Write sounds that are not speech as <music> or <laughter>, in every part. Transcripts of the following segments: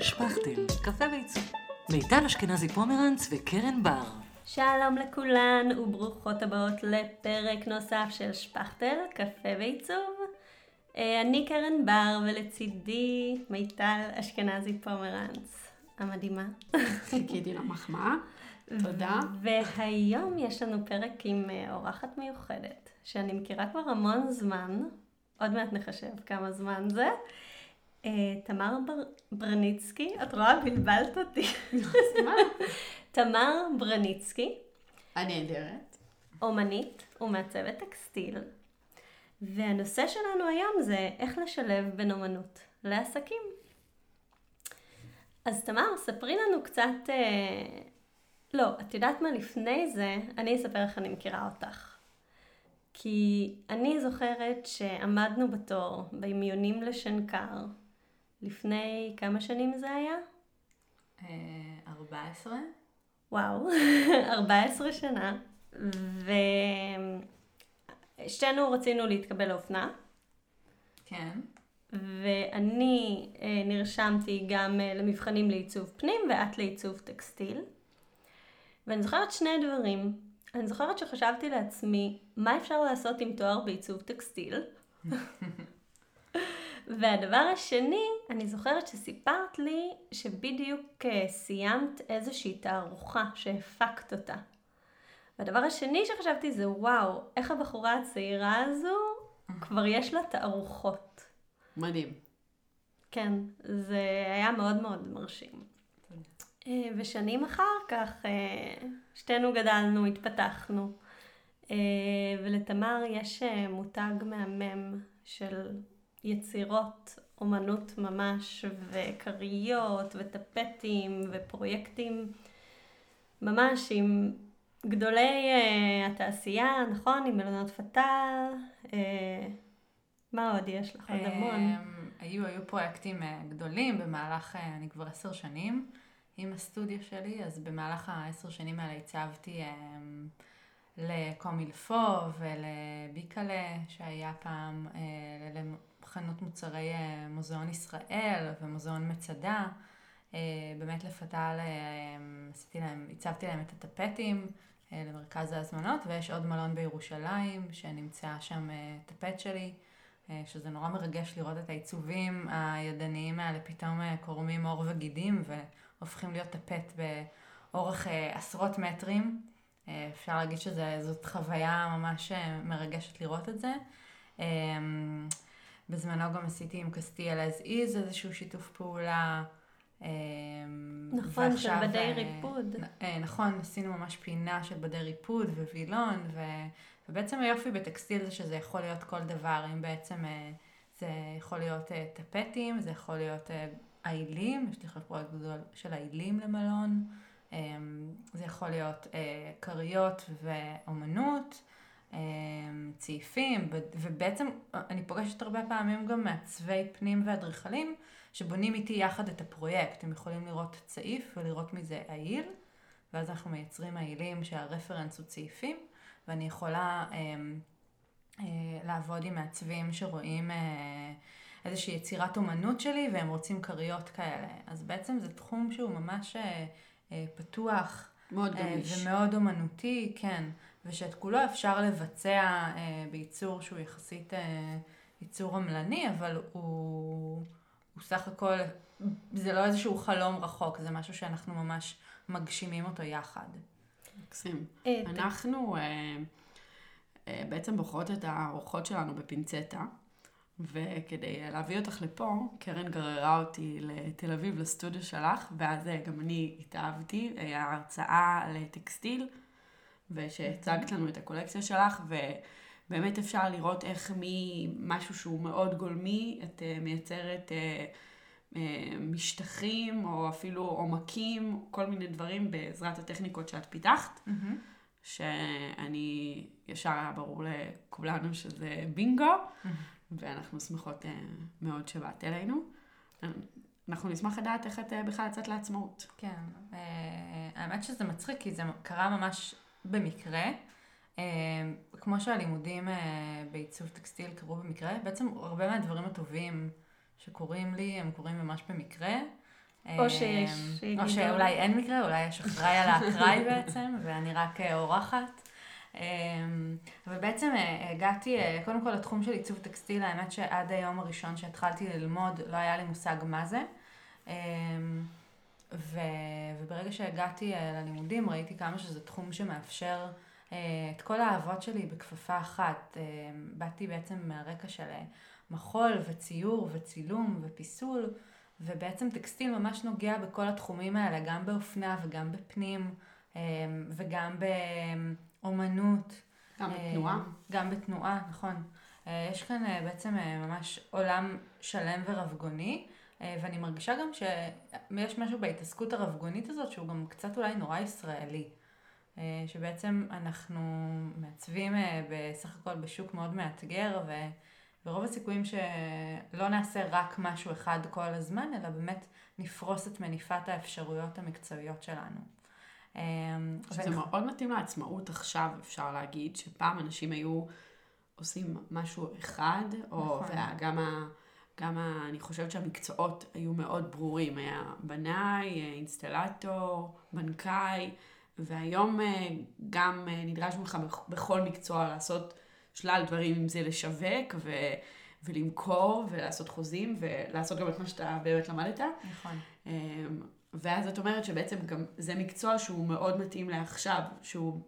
שפכטל, קפה ועיצוב. מיטל אשכנזי פומרנץ וקרן בר. שלום לכולן וברוכות הבאות לפרק נוסף של שפכטל, קפה ועיצוב. אה, אני קרן בר ולצידי מיטל אשכנזי פומרנץ המדהימה. חיכיתי למחמאה, תודה. והיום יש לנו פרק עם אה, אורחת מיוחדת, שאני מכירה כבר המון זמן, עוד מעט נחשב כמה זמן זה. אה, תמר בר... ברניצקי, את רואה? בלבלת אותי. תמר ברניצקי, הנהדרת. אומנית ומעצבת טקסטיל. והנושא שלנו היום זה איך לשלב בין אומנות לעסקים. אז תמר, ספרי לנו קצת... אה... לא, את יודעת מה? לפני זה, אני אספר איך אני מכירה אותך. כי אני זוכרת שעמדנו בתור באימיונים לשנקר לפני כמה שנים זה היה? 14. וואו, <laughs> 14 שנה, ושתינו רצינו להתקבל לאופנה, כן. ואני אה, נרשמתי גם אה, למבחנים לעיצוב פנים ואת לעיצוב טקסטיל. ואני זוכרת שני דברים. אני זוכרת שחשבתי לעצמי, מה אפשר לעשות עם תואר בעיצוב טקסטיל? <laughs> והדבר השני, אני זוכרת שסיפרת לי שבדיוק אה, סיימת איזושהי תערוכה, שהפקת אותה. והדבר השני שחשבתי זה, וואו, איך הבחורה הצעירה הזו, כבר יש לה תערוכות. מדהים. כן, זה היה מאוד מאוד מרשים. אה, ושנים אחר כך, אה, שתינו גדלנו, התפתחנו. ולתמר יש מותג מהמם של יצירות, אומנות ממש, וכריות, וטפטים, ופרויקטים ממש עם גדולי uh, התעשייה, נכון? עם מלונות פתל. Uh, מה עוד יש לך? עוד המון. אמ, היו, היו פרויקטים אה, גדולים במהלך, אני כבר עשר שנים עם הסטודיו שלי, אז במהלך העשר שנים האלה הצבתי לקומילפו ולביקלה, שהיה פעם אה, לחנות מוצרי מוזיאון ישראל ומוזיאון מצדה. באמת לפתל, עשיתי להם, הצבתי להם את הטפטים למרכז ההזמנות, ויש עוד מלון בירושלים שנמצא שם טפט שלי. אה, שזה נורא מרגש לראות את העיצובים הידניים האלה פתאום אה, קורמים עור וגידים והופכים להיות טפט באורך אה, עשרות מטרים. אפשר להגיד שזאת חוויה ממש מרגשת לראות את זה. בזמנו גם עשיתי עם קסטיה as is איזשהו שיתוף פעולה. נכון, ועכשיו, של בדי ריפוד. נכון, עשינו ממש פינה של בדי ריפוד ווילון, ו... ובעצם היופי בטקסטיל זה שזה יכול להיות כל דבר, אם בעצם אה, זה יכול להיות אה, טפטים, זה יכול להיות עילים, יש לי פרויקט גדול של עילים למלון, זה יכול להיות כריות ואומנות, צעיפים, ובעצם אני פוגשת הרבה פעמים גם מעצבי פנים ואדריכלים שבונים איתי יחד את הפרויקט, הם יכולים לראות צעיף ולראות מזה עיל, ואז אנחנו מייצרים עילים שהרפרנס הוא צעיפים. ואני יכולה אה, אה, לעבוד עם מעצבים שרואים אה, איזושהי יצירת אומנות שלי והם רוצים כריות כאלה. אז בעצם זה תחום שהוא ממש אה, אה, פתוח. מאוד גמיש. ומאוד אומנותי, כן. ושאת כולו אפשר לבצע אה, בייצור שהוא יחסית אה, ייצור עמלני, אבל הוא, הוא סך הכל, זה לא איזשהו חלום רחוק, זה משהו שאנחנו ממש מגשימים אותו יחד. מקסים. אה, אנחנו אה, אה, בעצם בוחרות את האורחות שלנו בפינצטה, וכדי להביא אותך לפה, קרן גררה אותי לתל אביב, לסטודיו שלך, ואז גם אני התאהבתי, היה הרצאה לטקסטיל, ושהצגת לנו את הקולקציה שלך, ובאמת אפשר לראות איך ממשהו שהוא מאוד גולמי, את מייצרת... אה, משטחים, או אפילו עומקים, כל מיני דברים בעזרת הטכניקות שאת פיתחת, mm-hmm. שאני, ישר היה ברור לכולנו שזה בינגו, mm-hmm. ואנחנו שמחות מאוד שבאת אלינו. אנחנו נשמח לדעת איך את בכלל יצאת לעצמאות. כן, האמת שזה מצחיק, כי זה קרה ממש במקרה. Uh, כמו שהלימודים uh, בעיצוב טקסטיל קרו במקרה, בעצם הרבה מהדברים הטובים שקורים לי, הם קורים ממש במקרה. או שיש... או שאולי אין מקרה, אולי יש אחראי על האקראי <laughs> בעצם, ואני רק אורחת. אבל בעצם הגעתי, קודם כל לתחום של עיצוב טקסטיל, האמת שעד היום הראשון שהתחלתי ללמוד לא היה לי מושג מה זה. ו, וברגע שהגעתי ללימודים ראיתי כמה שזה תחום שמאפשר את כל האהבות שלי בכפפה אחת. באתי בעצם מהרקע של מחול וציור וצילום ופיסול, ובעצם טקסטיל ממש נוגע בכל התחומים האלה, גם באופנה וגם בפנים, וגם באומנות. גם בתנועה. גם בתנועה, נכון. יש כאן בעצם ממש עולם שלם ורבגוני, ואני מרגישה גם שיש משהו בהתעסקות הרבגונית הזאת שהוא גם קצת אולי נורא ישראלי. שבעצם אנחנו מעצבים בסך הכל בשוק מאוד מאתגר, ורוב הסיכויים שלא נעשה רק משהו אחד כל הזמן, אלא באמת נפרוס את מניפת האפשרויות המקצועיות שלנו. שזה ו... מאוד מתאים לעצמאות עכשיו, אפשר להגיד, שפעם אנשים היו עושים משהו אחד, או נכון. וגם ה... גם אני חושבת שהמקצועות היו מאוד ברורים, היה בנאי, אינסטלטור, בנקאי, והיום אה, גם אה, נדרש ממך בכל מקצוע לעשות שלל דברים, אם זה לשווק ו, ולמכור ולעשות חוזים ולעשות גם את מה שאתה באמת למדת. נכון. אמ, ואז את אומרת שבעצם גם זה מקצוע שהוא מאוד מתאים לעכשיו, שהוא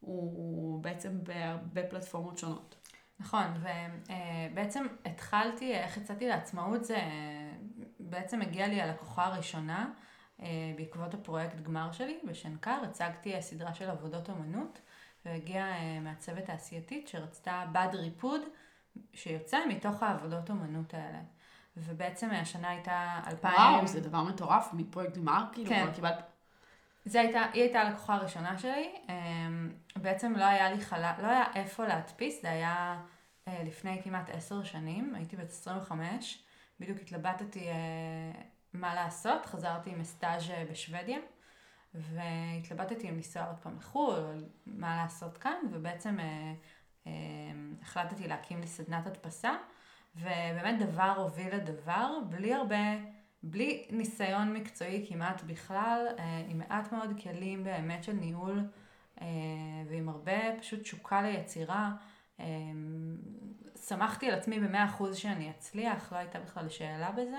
הוא בעצם בהרבה פלטפורמות שונות. נכון, ובעצם התחלתי, איך יצאתי לעצמאות זה בעצם הגיע לי הלקוחה הראשונה בעקבות הפרויקט גמר שלי בשנקר, הצגתי סדרה של עבודות אומנות והגיעה מעצבת תעשייתית שרצתה בד ריפוד שיוצא מתוך העבודות אומנות האלה. ובעצם השנה הייתה 2000... וואו, זה דבר מטורף, מפרויקט גמר, כאילו, כן. קיבלת... זה הייתה, היא הייתה הלקוחה הראשונה שלי, בעצם לא היה לי חלל, לא היה איפה להדפיס, זה היה לפני כמעט עשר שנים, הייתי בת 25, בדיוק התלבטתי מה לעשות, חזרתי עם סטאז' בשוודיה, והתלבטתי אם לנסוע עוד פעם לחו"ל, מה לעשות כאן, ובעצם החלטתי להקים לי סדנת הדפסה. ובאמת דבר הוביל לדבר, בלי הרבה, בלי ניסיון מקצועי כמעט בכלל, אה, עם מעט מאוד כלים באמת של ניהול, אה, ועם הרבה פשוט תשוקה ליצירה. אה, שמחתי על עצמי במאה אחוז שאני אצליח, לא הייתה בכלל שאלה בזה.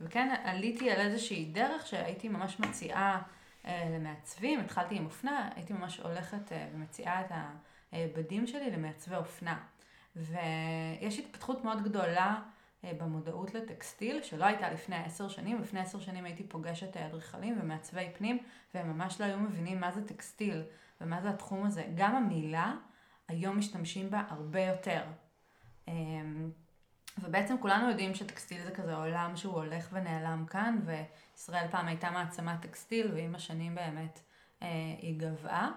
וכן, עליתי על איזושהי דרך שהייתי ממש מציעה למעצבים, התחלתי עם אופנה, הייתי ממש הולכת ומציעה את הבדים שלי למעצבי אופנה. ויש התפתחות מאוד גדולה אה, במודעות לטקסטיל, שלא הייתה לפני עשר שנים. לפני עשר שנים הייתי פוגשת אדריכלים ומעצבי פנים, והם ממש לא היו מבינים מה זה טקסטיל ומה זה התחום הזה. גם המילה, היום משתמשים בה הרבה יותר. אמ, ובעצם כולנו יודעים שטקסטיל זה כזה עולם שהוא הולך ונעלם כאן, וישראל פעם הייתה מעצמת טקסטיל, ועם השנים באמת אה, היא גבעה.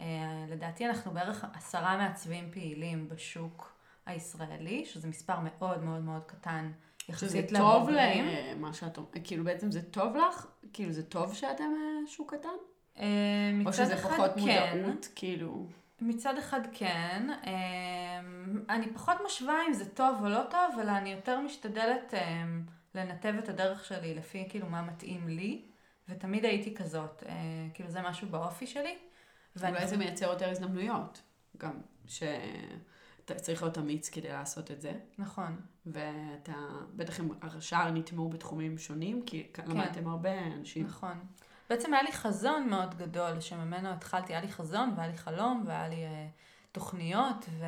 אה, לדעתי אנחנו בערך עשרה מעצבים פעילים בשוק הישראלי, שזה מספר מאוד מאוד מאוד קטן יחסית לבוגרים. שזה טוב למה שאת אומרת, כאילו בעצם זה טוב לך? כאילו זה טוב שאתם אה, שוק קטן? אה, מצד אחד כן. או שזה פחות מודעות, כאילו... מצד אחד כן, אה, אני פחות משווה אם זה טוב או לא טוב, אלא אני יותר משתדלת לנתב את הדרך שלי לפי כאילו מה מתאים לי, ותמיד הייתי כזאת, כאילו זה משהו באופי שלי. ואולי זה מייצר יותר הזדמנויות, גם, ש... אתה צריך להיות אמיץ כדי לעשות את זה. נכון. ואתה, בטח הם השאר נטמעו בתחומים שונים, כי כן. למדתם הרבה אנשים. נכון. בעצם היה לי חזון מאוד גדול, שממנו התחלתי, היה לי חזון והיה לי חלום והיה לי uh, תוכניות ו,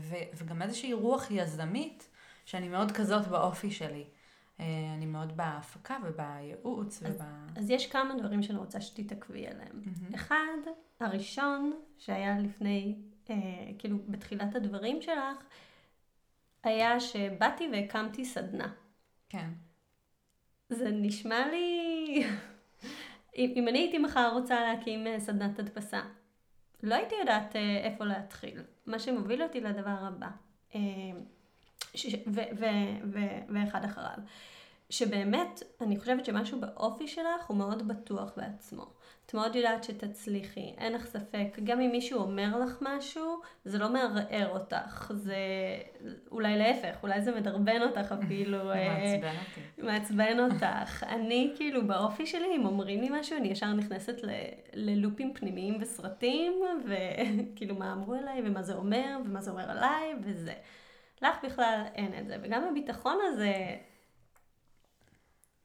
ו, וגם איזושהי רוח יזמית, שאני מאוד כזאת באופי שלי. Uh, אני מאוד בהפקה ובייעוץ. אז, וב... אז יש כמה דברים שאני רוצה שתתעכבי עליהם. Mm-hmm. אחד, הראשון, שהיה לפני אה, כאילו בתחילת הדברים שלך, היה שבאתי והקמתי סדנה. כן. זה נשמע לי... אם, אם אני הייתי מחר רוצה להקים אה, סדנת הדפסה, לא הייתי יודעת אה, איפה להתחיל. מה שמוביל אותי לדבר הבא, ו, ואחד אחריו. שבאמת, אני חושבת שמשהו באופי שלך הוא מאוד בטוח בעצמו. את מאוד יודעת שתצליחי, אין לך ספק. גם אם מישהו אומר לך משהו, זה לא מערער אותך, זה אולי להפך, אולי זה מדרבן אותך אפילו. אה, מעצבן אותי. מעצבן אותך. אני כאילו באופי שלי, אם אומרים לי משהו, אני ישר נכנסת ל- ללופים פנימיים וסרטים, וכאילו מה אמרו אליי, ומה זה אומר, ומה זה אומר עליי, וזה. לך בכלל אין את זה. וגם הביטחון הזה...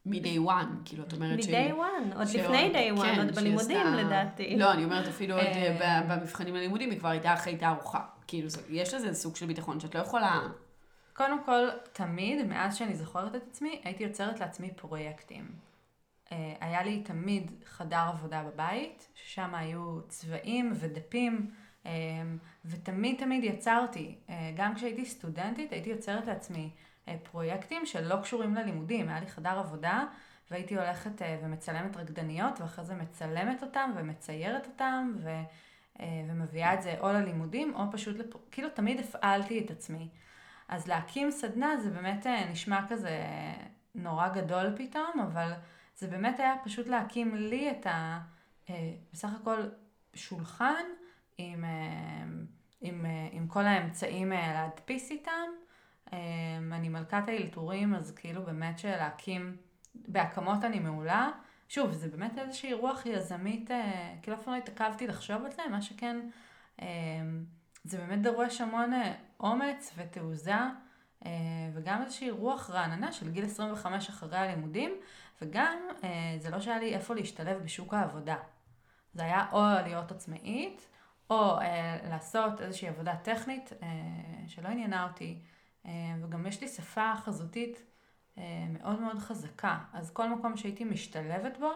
מ-day one, כאילו, את אומרת ש... מ-day one, עוד לפני day one, כן, עוד בלימודים לדעתי. לא, אני אומרת אפילו עוד אה. במבחנים הלימודים, היא כבר הייתה אחרי תערוכה. כאילו, יש לזה סוג של ביטחון שאת לא יכולה... קודם כל, תמיד, מאז שאני זוכרת את עצמי, הייתי יוצרת לעצמי פרויקטים. אה, היה לי תמיד חדר עבודה בבית, ששם היו צבעים ודפים, אה, ותמיד תמיד יצרתי. גם כשהייתי סטודנטית, הייתי יוצרת לעצמי אה, פרויקטים שלא קשורים ללימודים. היה לי חדר עבודה והייתי הולכת אה, ומצלמת רקדניות ואחרי זה מצלמת אותם ומציירת אותם ו, אה, ומביאה את זה או ללימודים או פשוט, לפ... כאילו תמיד הפעלתי את עצמי. אז להקים סדנה זה באמת נשמע כזה נורא גדול פתאום, אבל זה באמת היה פשוט להקים לי את ה... בסך הכל שולחן עם, עם, עם כל האמצעים להדפיס איתם. אמ, אני מלכת האלתורים, אז כאילו באמת שלהקים, בהקמות אני מעולה. שוב, זה באמת איזושהי רוח יזמית, אה, כאילו אף פעם לא התעכבתי לחשוב על זה, מה שכן, אמ, זה באמת דורש המון אה, אומץ ותעוזה, אה, וגם איזושהי רוח רעננה של גיל 25 אחרי הלימודים, וגם זה לא שהיה לי איפה להשתלב בשוק העבודה. זה היה או להיות עצמאית, או לעשות איזושהי עבודה טכנית שלא עניינה אותי. אה, וגם יש לי שפה חזותית אה, מאוד מאוד חזקה. אז כל מקום שהייתי משתלבת בו,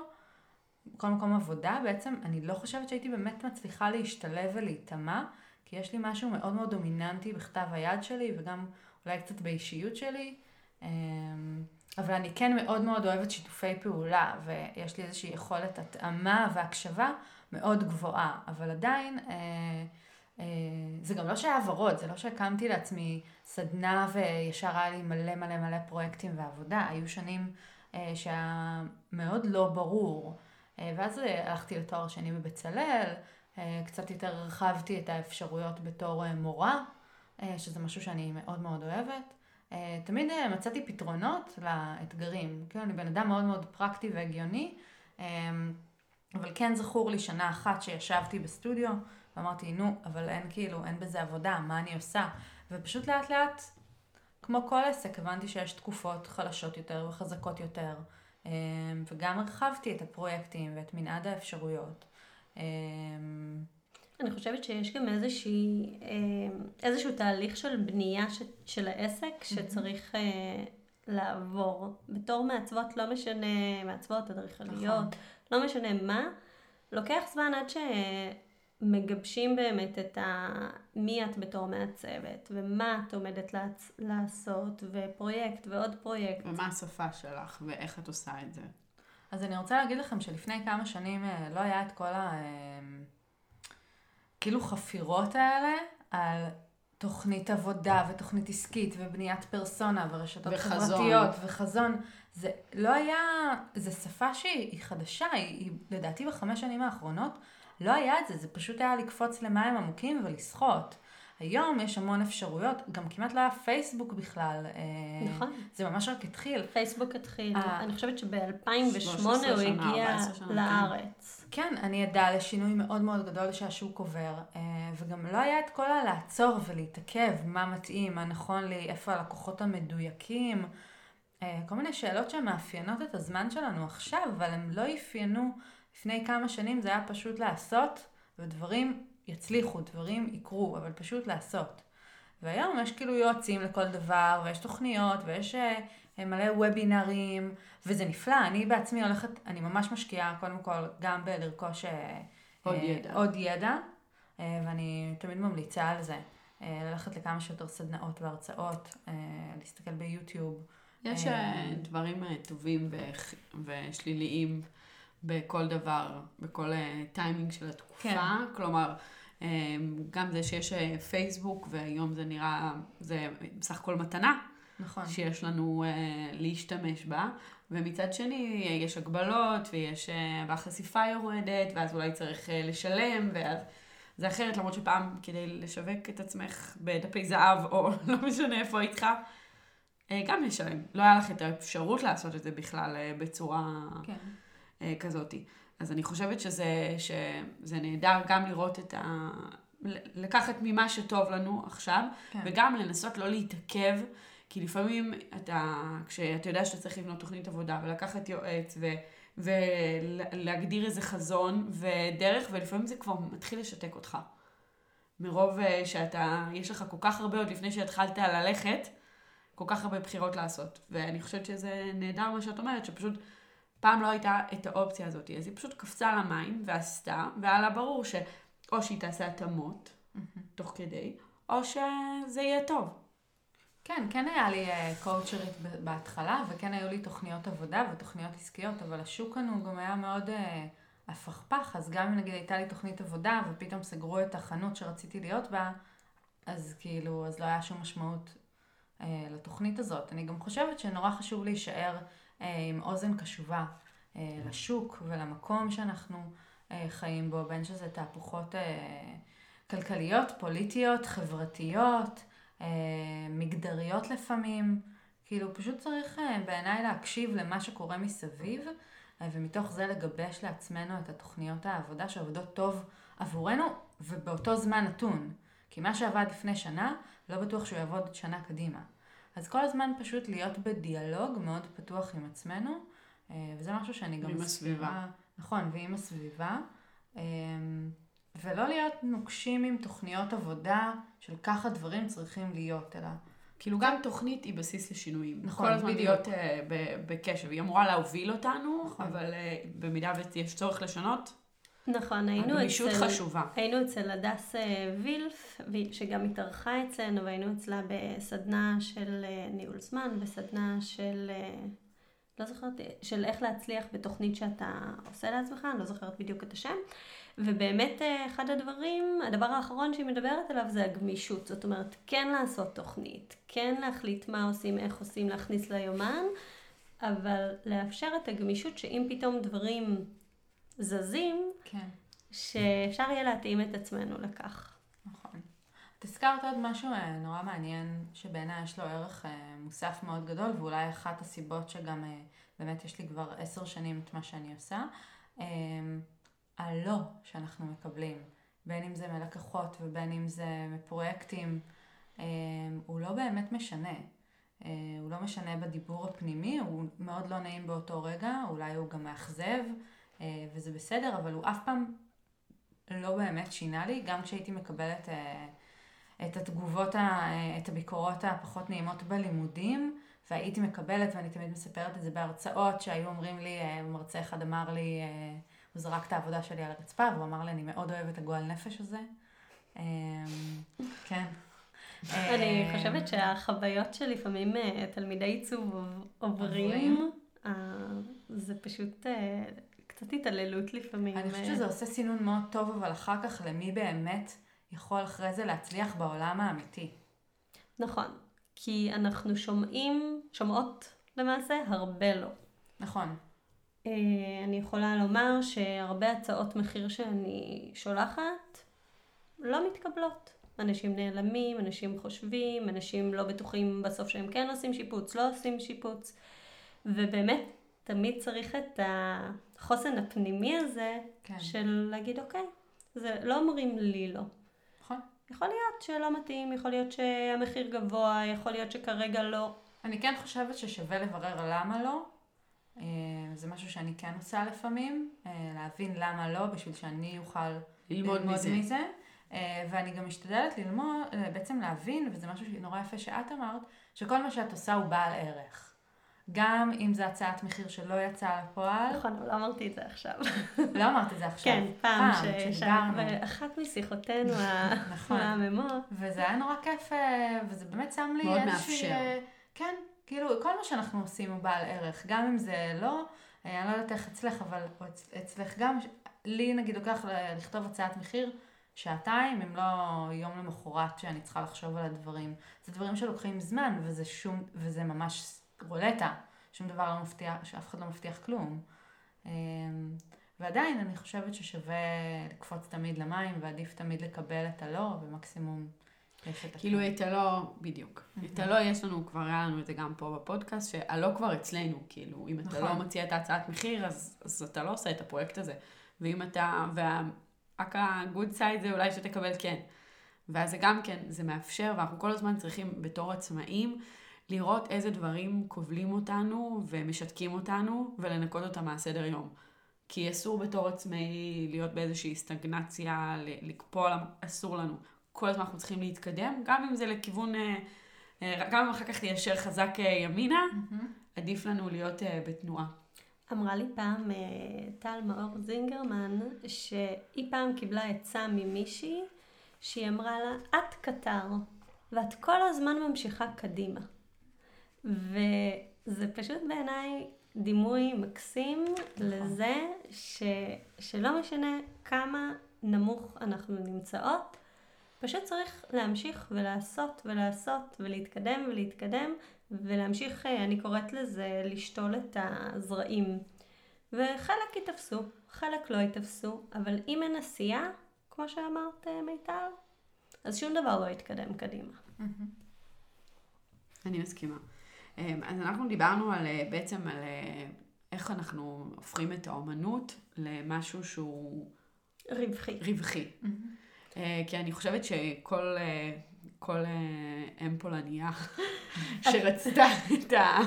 כל מקום עבודה, בעצם אני לא חושבת שהייתי באמת מצליחה להשתלב ולהיטמע, כי יש לי משהו מאוד מאוד דומיננטי בכתב היד שלי, וגם אולי קצת באישיות שלי. אה, אבל אני כן מאוד מאוד אוהבת שיתופי פעולה, ויש לי איזושהי יכולת התאמה והקשבה מאוד גבוהה, אבל עדיין... אה, זה גם לא שהיה ורוד, זה לא שהקמתי לעצמי סדנה וישר היה לי מלא מלא מלא פרויקטים ועבודה. היו שנים אה, שהיה מאוד לא ברור. אה, ואז הלכתי לתואר שני בבצלאל, קצת יותר הרחבתי את האפשרויות בתור מורה, שזה משהו שאני מאוד מאוד אוהבת. תמיד מצאתי פתרונות לאתגרים. כאילו, אני בן אדם מאוד מאוד פרקטי והגיוני, אבל כן זכור לי שנה אחת שישבתי בסטודיו. ואמרתי, נו, אבל אין כאילו, אין בזה עבודה, מה אני עושה? ופשוט לאט לאט, כמו כל עסק, הבנתי שיש תקופות חלשות יותר וחזקות יותר, אמ, וגם הרחבתי את הפרויקטים ואת מנעד האפשרויות. אמ, אני חושבת שיש גם איזושהי, אמ, איזשהו תהליך של בנייה ש, של העסק שצריך אה, לעבור. בתור מעצבות, לא משנה, מעצבות, אדריכליות, נכון. לא משנה מה, לוקח זמן עד ש... מגבשים באמת את ה... מי את בתור מעצבת, ומה את עומדת לעצ... לעשות, ופרויקט ועוד פרויקט. ומה השפה שלך, ואיך את עושה את זה. אז אני רוצה להגיד לכם שלפני כמה שנים אה, לא היה את כל ה... אה, כאילו חפירות האלה על תוכנית עבודה ותוכנית עסקית ובניית פרסונה ורשתות וחזון. חברתיות וחזון. זה לא היה, זו שפה שהיא חדשה, היא, היא לדעתי בחמש שנים האחרונות לא היה את זה, זה פשוט היה לקפוץ למים עמוקים ולשחות. היום יש המון אפשרויות, גם כמעט לא היה פייסבוק בכלל. אה, נכון. זה ממש רק התחיל. פייסבוק התחיל, אה, אני חושבת שב-2008 הוא הגיע כן. לארץ. כן, אני עדה לשינוי מאוד מאוד גדול שהשוק עובר, אה, וגם לא היה את כל הלעצור ולהתעכב, מה מתאים, מה נכון לי, איפה הלקוחות המדויקים. כל מיני שאלות שמאפיינות את הזמן שלנו עכשיו, אבל הם לא אפיינו לפני כמה שנים זה היה פשוט לעשות, ודברים יצליחו, דברים יקרו, אבל פשוט לעשות. והיום יש כאילו יועצים לכל דבר, ויש תוכניות, ויש uh, מלא וובינרים, וזה נפלא. אני בעצמי הולכת, אני ממש משקיעה קודם כל גם בלרכוש uh, עוד ידע, עוד ידע uh, ואני תמיד ממליצה על זה. Uh, ללכת לכמה שיותר סדנאות והרצאות, uh, להסתכל ביוטיוב. יש uh, דברים uh, טובים ושליליים. בכל דבר, בכל טיימינג אה, של התקופה. כן. כלומר, אה, גם זה שיש אה, פייסבוק, והיום זה נראה, זה בסך הכל מתנה, נכון. שיש לנו uh, להשתמש בה, ומצד שני יש הגבלות, ויש, uh, והחשיפה יורדת, ואז אולי צריך uh, לשלם, ואז זה אחרת, למרות שפעם כדי לשווק את עצמך בדפי זהב, או <laughs> לא משנה איפה איתך, גם לשלם. לא היה לך את האפשרות לעשות את זה בכלל uh, בצורה כן. uh, כזאת. אז אני חושבת שזה, שזה נהדר גם לראות את ה... לקחת ממה שטוב לנו עכשיו, כן. וגם לנסות לא להתעכב, כי לפעמים אתה, כשאתה יודע שאתה צריך לבנות תוכנית עבודה, ולקחת יועץ, ו, ולהגדיר איזה חזון ודרך, ולפעמים זה כבר מתחיל לשתק אותך. מרוב אה, שאתה, יש לך כל כך הרבה עוד לפני שהתחלת ללכת, כל כך הרבה בחירות לעשות. ואני חושבת שזה נהדר מה שאת אומרת, שפשוט פעם לא הייתה את האופציה הזאת. אז היא פשוט קפצה למים ועשתה, והיה לה ברור ש... או שהיא תעשה התאמות mm-hmm. תוך כדי, או שזה יהיה טוב. כן, כן היה לי קואוצ'רית uh, בהתחלה, וכן היו לי תוכניות עבודה ותוכניות עסקיות, אבל השוק כאן גם היה מאוד uh, הפכפך, אז גם אם נגיד הייתה לי תוכנית עבודה, ופתאום סגרו את החנות שרציתי להיות בה, אז כאילו, אז לא היה שום משמעות לתוכנית הזאת. אני גם חושבת שנורא חשוב להישאר uh, עם אוזן קשובה uh, לשוק ולמקום שאנחנו... אה, חיים בו, בין שזה תהפוכות אה, כלכליות, פוליטיות, חברתיות, אה, מגדריות לפעמים. כאילו, פשוט צריך בעיניי להקשיב למה שקורה מסביב, ומתוך זה לגבש לעצמנו את התוכניות העבודה שעובדות טוב עבורנו, ובאותו זמן נתון. כי מה שעבד לפני שנה, לא בטוח שהוא יעבוד שנה קדימה. אז כל הזמן פשוט להיות בדיאלוג מאוד פתוח עם עצמנו, וזה משהו שאני גם... עם הסביבה. נכון, ועם הסביבה. אמ, ולא להיות נוקשים עם תוכניות עבודה של ככה דברים צריכים להיות, אלא... כאילו גם תוכנית היא בסיס לשינויים. נכון. כל הזמן להיות uh, בקשב. היא אמורה להוביל אותנו, נכון. אבל במידה ויש צורך לשנות, נכון, היינו אצל... חשובה. היינו אצל הדס אה, וילף, שגם התארחה אצלנו, והיינו אצלה בסדנה של ניהול זמן, בסדנה של לא זוכרת, של איך להצליח בתוכנית שאתה עושה לעצמך, אני לא זוכרת בדיוק את השם. ובאמת אה, אחד הדברים, הדבר האחרון שהיא מדברת עליו זה הגמישות. זאת אומרת, כן לעשות תוכנית, כן להחליט מה עושים, איך עושים, להכניס ליומן, אבל לאפשר את הגמישות שאם פתאום דברים זזים, כן. שאפשר יהיה להתאים את עצמנו לכך. נכון. את הזכרת עוד משהו אה, נורא מעניין, שבעיניי יש לו ערך אה, מוסף מאוד גדול, ואולי אחת הסיבות שגם אה, באמת יש לי כבר עשר שנים את מה שאני עושה, הלא שאנחנו מקבלים, בין אם זה מלקוחות ובין אם זה מפרויקטים, הוא לא באמת משנה. הוא לא משנה בדיבור הפנימי, הוא מאוד לא נעים באותו רגע, אולי הוא גם מאכזב, וזה בסדר, אבל הוא אף פעם לא באמת שינה לי, גם כשהייתי מקבלת... את התגובות, את הביקורות הפחות נעימות בלימודים, והייתי מקבלת, ואני תמיד מספרת את זה בהרצאות, שהיו אומרים לי, אה, מרצה אחד אמר לי, אה, הוא זרק את העבודה שלי על הרצפה, והוא אמר לי, אני מאוד אוהב את הגועל נפש הזה. כן. אני אה, חושבת שהחוויות שלפעמים תלמידי עיצוב עוברים, זה פשוט קצת התעללות לפעמים. אני חושבת שזה עושה סינון מאוד טוב, אבל אחר כך למי באמת יכול אחרי זה להצליח בעולם האמיתי. נכון, כי אנחנו שומעים, שומעות למעשה, הרבה לא. נכון. אה, אני יכולה לומר שהרבה הצעות מחיר שאני שולחת לא מתקבלות. אנשים נעלמים, אנשים חושבים, אנשים לא בטוחים בסוף שהם כן עושים שיפוץ, לא עושים שיפוץ. ובאמת, תמיד צריך את החוסן הפנימי הזה כן. של להגיד, אוקיי, זה לא אומרים לי לא. יכול להיות שלא מתאים, יכול להיות שהמחיר גבוה, יכול להיות שכרגע לא. אני כן חושבת ששווה לברר למה לא. אה, זה משהו שאני כן עושה לפעמים, אה, להבין למה לא, בשביל שאני אוכל ללמוד, ללמוד מזה. מזה. אה, ואני גם משתדלת ללמוד, בעצם להבין, וזה משהו נורא יפה שאת אמרת, שכל מה שאת עושה הוא בעל ערך. גם אם זו הצעת מחיר שלא יצאה לפועל. נכון, אבל לא אמרתי את זה עכשיו. לא אמרת את זה עכשיו. כן, פעם, שדיברנו. באחת משיחותינו <laughs> נכון. המהממות. וזה היה נורא כיף, אה, וזה באמת שם לי מאוד מאפשר. אה, כן, כאילו, כל מה שאנחנו עושים הוא בעל ערך. גם אם זה לא, אה, אני לא יודעת איך אצלך, אבל אצלך גם, לי נגיד לוקח לכתוב הצעת מחיר שעתיים, אם לא יום למחרת שאני צריכה לחשוב על הדברים. זה דברים שלוקחים זמן, וזה שום, וזה ממש רולטה. שום דבר לא מבטיח, שאף אחד לא מבטיח כלום. אמ, ועדיין אני חושבת ששווה לקפוץ תמיד למים, ועדיף תמיד לקבל את הלא, ומקסימום יש את כאילו את הלא, בדיוק. את הלא יש לנו, כבר היה לנו את זה גם פה בפודקאסט, שהלא כבר אצלנו, כאילו, אם אתה לא נכון. מציע את ההצעת מחיר, אז, אז אתה לא עושה את הפרויקט הזה. ואם אתה, רק ה-good side זה אולי שתקבל כן. ואז זה גם כן, זה מאפשר, ואנחנו כל הזמן צריכים בתור עצמאים, לראות איזה דברים כובלים אותנו ומשתקים אותנו, ולנקות אותם מהסדר יום. כי אסור בתור עצמאי להיות באיזושהי סטגנציה, לקפוא, אסור לנו. כל הזמן אנחנו צריכים להתקדם, גם אם זה לכיוון, אה, אה, גם אם אחר כך תיישר חזק אה, ימינה, mm-hmm. עדיף לנו להיות בתנועה. אמרה לי פעם טל מאור זינגרמן, שהיא פעם קיבלה עצה ממישהי, שהיא אמרה לה, את קטר, ואת כל הזמן ממשיכה קדימה. וזה פשוט בעיניי דימוי מקסים נכון. לזה ש, שלא משנה כמה נמוך אנחנו נמצאות, פשוט צריך להמשיך ולעשות ולעשות ולהתקדם ולהתקדם ולהמשיך, אה, אני קוראת לזה, לשתול את הזרעים. וחלק ייתפסו, חלק לא ייתפסו, אבל אם אין עשייה, כמו שאמרת אה, מיטל, אז שום דבר לא יתקדם קדימה. אני מסכימה. אמ, אז אנחנו דיברנו על, אה, בעצם על איך אנחנו הופכים את האומנות למשהו שהוא... רווחי. רווחי. Mm-hmm. אה, כי אני חושבת שכל אה, כל אה, אם פולניה <laughs> שרצתה את, ה,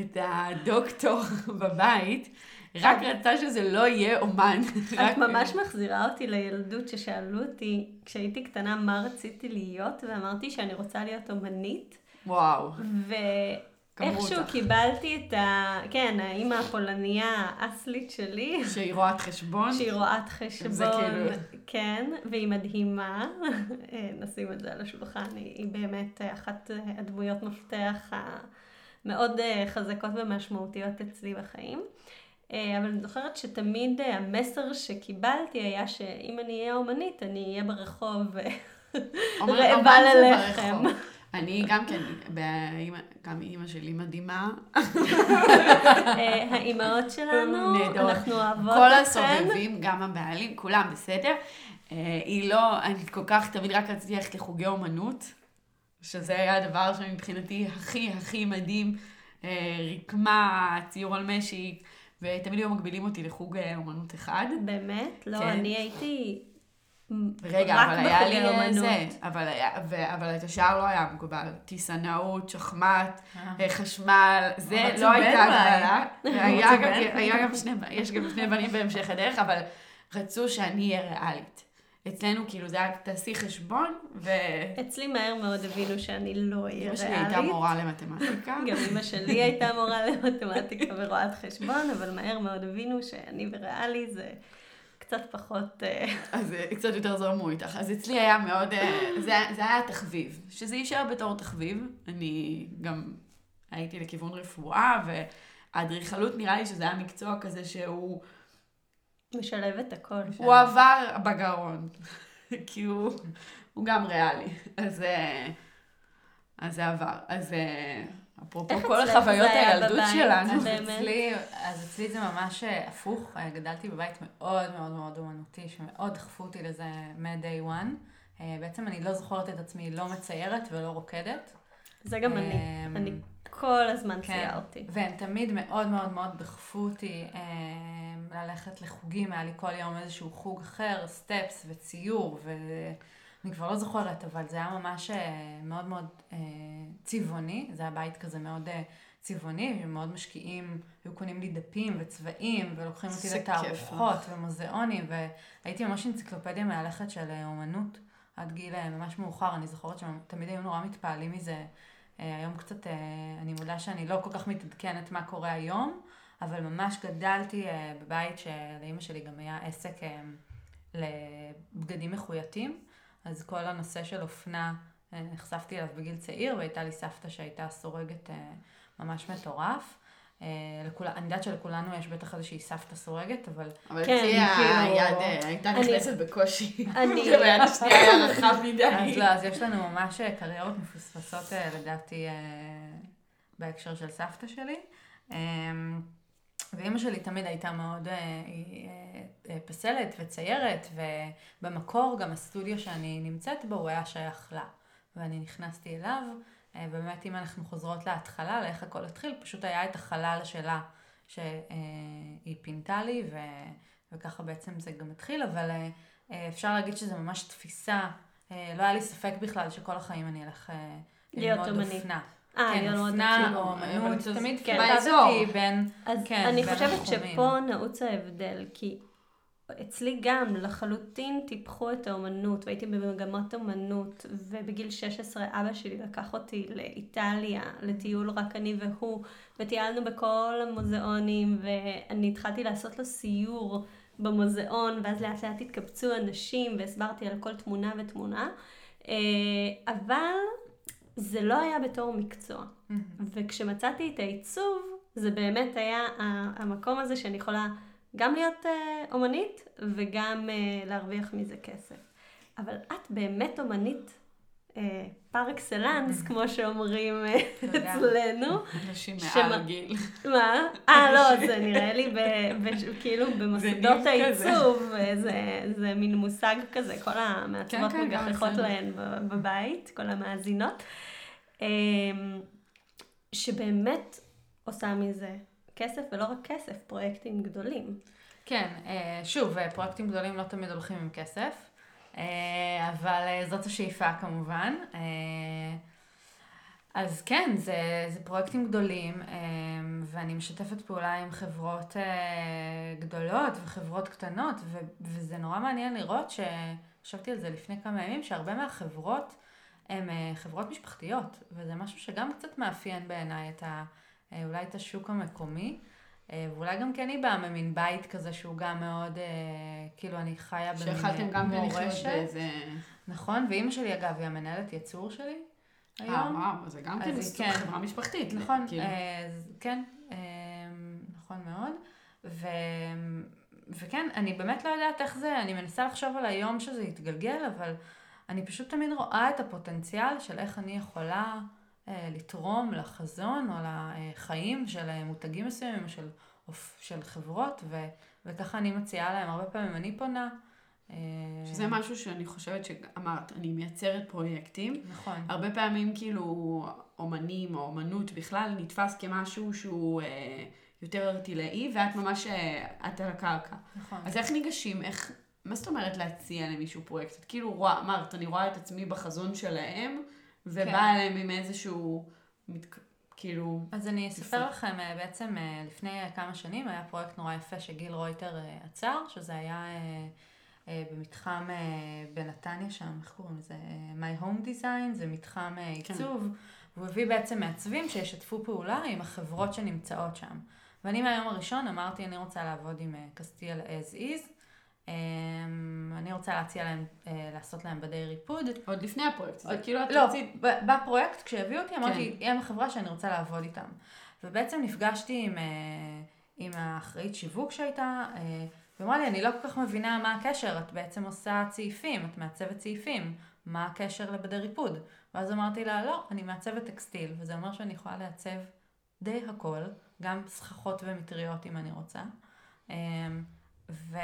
את הדוקטור <laughs> בבית, רק רצתה שזה לא יהיה אומן. את ממש מחזירה אותי לילדות ששאלו אותי, כשהייתי קטנה, מה רציתי להיות, ואמרתי שאני רוצה להיות אומנית. וואו. איכשהו קיבלתי את ה... כן, האימא הפולניה האסלית שלי. שהיא רואת חשבון. שהיא רואת חשבון. זה כאילו... כן, והיא מדהימה. אה, נשים את זה על השולחן. היא באמת אחת הדמויות מפתח המאוד אה, חזקות ומשמעותיות אצלי בחיים. אה, אבל אני זוכרת שתמיד המסר שקיבלתי היה שאם אני אהיה אומנית, אני אהיה ברחוב רעבה ללחם. אני גם כן, גם אימא שלי מדהימה. אה, האימהות שלנו, אנחנו אוהבות אתכן. כל הסובבים, גם הבעלים, כולם בסדר. אה, היא לא, אני כל כך, תמיד רק רציתי ללכת לחוגי אומנות, שזה היה הדבר שמבחינתי הכי הכי מדהים. אה, רקמה, ציור על משי, ותמיד היו מגבילים אותי לחוג אומנות אחד. באמת? לא, כן. אני הייתי רגע, אבל היה לי. זה, אבל, היה, ו, אבל את השאר לא היה מקובל. טיסנאות, שחמט, אה. אה, חשמל, זה לא הייתה הגבלה. <laughs> היה גם שני, יש גם שני בנים בהמשך הדרך, אבל רצו שאני אהיה ריאלית. אצלנו כאילו זה היה, תעשי חשבון, ו... אצלי מהר מאוד הבינו שאני לא אהיה ריאלית. אמא שלי הייתה מורה למתמטיקה. <laughs> גם אמא שלי הייתה מורה למתמטיקה ורואת חשבון, אבל מהר מאוד הבינו שאני וריאלי זה... קצת פחות... אה, אז אה, קצת יותר זרמו איתך. אז אצלי היה מאוד, אה, זה, זה היה תחביב. שזה יישאר בתור תחביב. אני גם הייתי לכיוון רפואה, והאדריכלות נראה לי שזה היה מקצוע כזה שהוא... משלב את הכל. הוא עבר בגרון. <laughs> כי הוא, הוא גם ריאלי. אז, אז זה עבר. אז... אפרופו כל החוויות הילדות שלנו. אז אצלי, אז אצלי זה ממש אה, הפוך, אה, גדלתי בבית מאוד מאוד מאוד אומנותי, שמאוד דחפו אותי לזה מ-day one. אה, בעצם אני לא זוכרת את עצמי לא מציירת ולא רוקדת. זה גם אני, אני כל הזמן כן. ציירתי. והם תמיד מאוד מאוד מאוד דחפו אותי ללכת לחוגים, היה לי כל יום איזשהו חוג אחר, סטפס וציור, ו... אני כבר לא זוכרת, אבל זה היה ממש אה, מאוד מאוד אה, צבעוני, זה היה בית כזה מאוד אה, צבעוני, ומאוד משקיעים, היו קונים לי דפים וצבעים, ולוקחים אותי לתערוכות ומוזיאונים, והייתי ממש אנציקלופדיה מהלכת של אומנות עד גיל ממש מאוחר, אני זוכרת שתמיד היו נורא מתפעלים מזה. היום קצת, אני מודה שאני לא כל כך מתעדכנת מה קורה היום, אבל ממש גדלתי בבית שלאימא שלי גם היה עסק לבגדים מחויטים. אז כל הנושא של אופנה, אה, נחשפתי אליו בגיל צעיר, והייתה לי סבתא שהייתה סורגת אה, ממש מטורף. לכול, אני יודעת שלכולנו יש בטח איזושהי סבתא סורגת, אבל... אבל כן, אצלי כאילו- היד אה, הייתה אני- נכנסת בקושי. אני- <laughs> וביד השנייה היה רחב מדי. אז לא, אז יש לנו ממש אה, קריירות מפוספסות אה, לדעתי אה, בהקשר של סבתא שלי. אה, ואימא שלי תמיד הייתה מאוד אה, אה, אה, פסלת וציירת, ובמקור גם הסטודיו שאני נמצאת בו הוא היה שייך לה. ואני נכנסתי אליו, אה, באמת אם אנחנו חוזרות להתחלה, לאיך הכל התחיל, פשוט היה את החלל שלה שהיא פינתה לי, ו, וככה בעצם זה גם התחיל, אבל אה, אה, אפשר להגיד שזה ממש תפיסה, אה, לא היה לי ספק בכלל שכל החיים אני אלך אה, ללמוד. אופנה. אה, כן, אופנה. או אמנות, זה- תמיד כן, באזור. בין... אז כן, אני חושבת. שפה נעוץ ההבדל, כי אצלי גם לחלוטין טיפחו את האומנות, והייתי במגמות אומנות, ובגיל 16 אבא שלי לקח אותי לאיטליה, לטיול רק אני והוא, וטיילנו בכל המוזיאונים, ואני התחלתי לעשות לו סיור במוזיאון, ואז לאט לאט התקבצו אנשים, והסברתי על כל תמונה ותמונה, אה, אבל זה לא היה בתור מקצוע. וכשמצאתי את העיצוב, זה באמת היה המקום הזה שאני יכולה גם להיות אה, אומנית וגם אה, להרוויח מזה כסף. אבל את באמת אומנית פר אקסלנס, כמו שאומרים אה. אצלנו. אנשים מעל גיל. מה? אה, לא, זה נראה לי כאילו במוסדות. העיצוב, אה, זה, מין מושג כזה, כל המעצבות כן, גם מגחכות. להן בבית, כל המאזינות, אמ, שבאמת עושה מזה כסף, ולא רק כסף, פרויקטים גדולים. כן, אה, שוב, אה, פרויקטים גדולים לא תמיד הולכים עם כסף, אה, אבל אה, זאת השאיפה כמובן. אה, אז כן, זה, זה פרויקטים גדולים, אה, ואני משתפת פעולה עם חברות אה, גדולות וחברות קטנות, ו, וזה נורא מעניין לראות, שחשבתי על זה לפני כמה ימים, שהרבה מהחברות הן אה, חברות משפחתיות, וזה משהו שגם קצת מאפיין בעיניי את ה, אה, אולי את השוק המקומי. אה, ואולי גם כי אני באה ממין בית כזה שהוא גם מאוד, אה, כאילו אני חיה במין שיכלתם גם כן לחיות מורשת. באיזה... נכון, ואימא שלי אגב היא המנהלת ייצור שלי אה, היום. וואו, זה גם כן היא כן. חברה משפחתית. נכון, כאילו. אה, כן, אה, נכון מאוד. ו... וכן, אני באמת לא יודעת איך זה, אני מנסה לחשוב על היום שזה יתגלגל, אבל אני פשוט תמיד רואה את הפוטנציאל של איך אני יכולה אה, לתרום לחזון או לחיים של אה, מותגים מסוימים או של, של חברות, ו... וככה אני מציעה להם, הרבה פעמים אני פונה. אה, שזה משהו שאני חושבת שאמרת, אני מייצרת פרויקטים. נכון. הרבה פעמים כאילו אומנים או אומנות בכלל נתפס כמשהו שהוא אה, יותר ארטילאי, ואת ממש, אה, את על הקרקע. נכון. אז איך ניגשים, איך, מה זאת אומרת להציע למישהו פרויקט? את כאילו רואה, אמרת, אני רואה את עצמי בחזון שלהם, ובאה כן. אליהם עם איזשהו, כאילו, אז אני אספר. לכם, אה, בעצם אה, לפני אה, כמה שנים היה פרויקט נורא יפה שגיל רויטר עצר, שזה היה במתחם בנתניה שם, איך קוראים לזה? My Home Design, זה מתחם אה, עיצוב, והוא הביא בעצם מעצבים שישתפו פעולה עם החברות שנמצאות שם. ואני מהיום הראשון אמרתי, אני רוצה לעבוד עם קסטיאל as is. אה, אני רוצה להציע להם, אה, לעשות להם בדי ריפוד. עוד לפני הפרויקט, זה כאילו את לא, רצית, ב- בפרויקט, כשהביאו אותי, אמרתי, הם החברה שאני רוצה לעבוד איתם. ובעצם נפגשתי עם, אה, עם האחראית שיווק שהייתה, אה, ואמרה לי, אני לא כל כך מבינה מה הקשר, את בעצם עושה צעיפים, את מעצבת צעיפים, מה הקשר לבדי ריפוד? ואז אמרתי לה, לא, אני מעצבת טקסטיל, וזה אומר שאני יכולה לעצב די הכל, גם סככות ומטריות אם אני רוצה. אה, ו...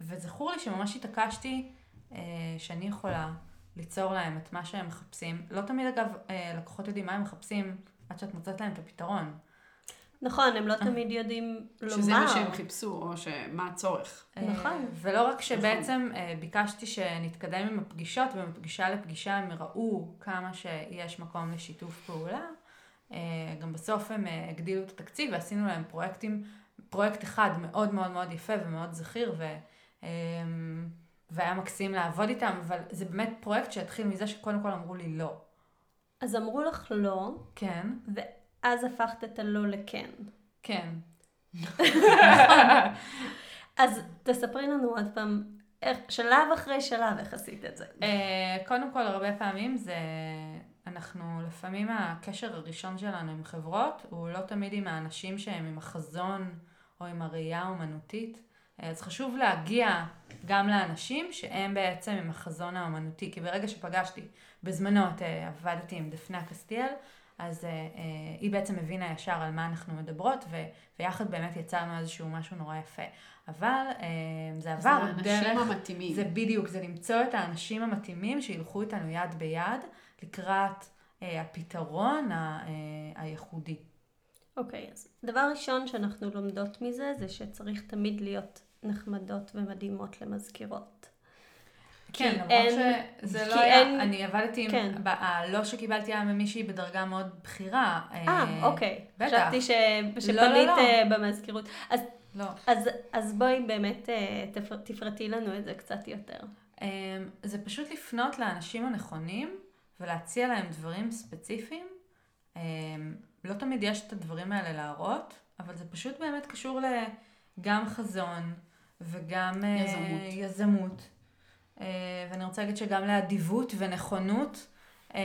וזכור לי שממש התעקשתי אה, שאני יכולה ליצור להם את מה שהם מחפשים. לא תמיד אגב אה, לקוחות יודעים מה הם מחפשים עד שאת מוצאת להם את הפתרון. נכון, הם לא תמיד יודעים לומר. שזה מה שהם חיפשו, או שמה הצורך. נכון. אה, ולא רק שבעצם אה, ביקשתי שנתקדם עם הפגישות, ומפגישה לפגישה הם ראו כמה שיש מקום לשיתוף פעולה. אה, גם בסוף הם אה, הגדילו את התקציב ועשינו להם פרויקטים, פרויקט אחד מאוד מאוד מאוד יפה ומאוד זכיר, ו, אה, והיה מקסים לעבוד איתם, אבל זה באמת פרויקט שהתחיל מזה שקודם כל אמרו לי לא. אז אמרו לך לא, כן, ואז הפכת את הלא לכן. כן. <laughs> אז תספרי לנו עוד פעם, איך, שלב אחרי שלב, איך עשית את זה. אה, קודם כל, הרבה פעמים זה אנחנו, לפעמים הקשר הראשון שלנו עם חברות, הוא לא תמיד עם האנשים שהם עם החזון או עם הראייה האומנותית. אז חשוב להגיע גם לאנשים שהם בעצם עם החזון האומנותי, כי ברגע שפגשתי, בזמנו את אה, עבדתי עם דפנה קסטיאל, אז uh, היא בעצם הבינה ישר על מה אנחנו מדברות, ויחד באמת יצרנו איזשהו משהו נורא יפה. אבל זה עבר דרך... זה האנשים המתאימים. זה בדיוק, זה למצוא את האנשים המתאימים שילכו איתנו יד ביד לקראת הפתרון הייחודי. אוקיי, okay, אז דבר ראשון שאנחנו לומדות מזה, זה שצריך תמיד להיות נחמדות ומדהימות למזכירות. כן, למרות שזה לא היה, אין... אני עבדתי כן. עם, הלא שקיבלתי היה ממישהי בדרגה מאוד בכירה. אה, אה אוקיי. בטח. חשבתי ש... שפנית לא, לא, לא. אה, במזכירות. אז, לא. אז, אז בואי באמת אה, תפרטי לנו את זה קצת יותר. זה פשוט לפנות לאנשים הנכונים ולהציע להם דברים ספציפיים. לא תמיד יש את הדברים האלה להראות, אבל זה פשוט באמת קשור לגם חזון וגם יזמות. יזמות. אה, ואני רוצה להגיד שגם לאדיבות ונכונות, אה,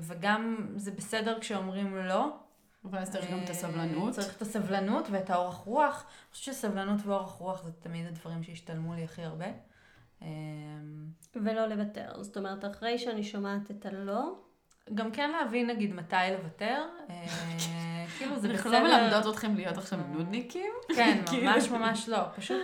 וגם זה בסדר כשאומרים לא. אבל אז צריך גם את הסבלנות. צריך את הסבלנות ואת האורך רוח. אני חושבת שסבלנות ואורך רוח זה תמיד הדברים שהשתלמו לי הכי הרבה. ולא לוותר. זאת אומרת, אחרי שאני שומעת את הלא... גם כן להבין נגיד מתי לוותר. <laughs> כאילו זה בסדר. אנחנו לא מלמדות אתכם להיות עכשיו נודניקים. כן, <laughs> כאילו. ממש ממש לא. פשוט...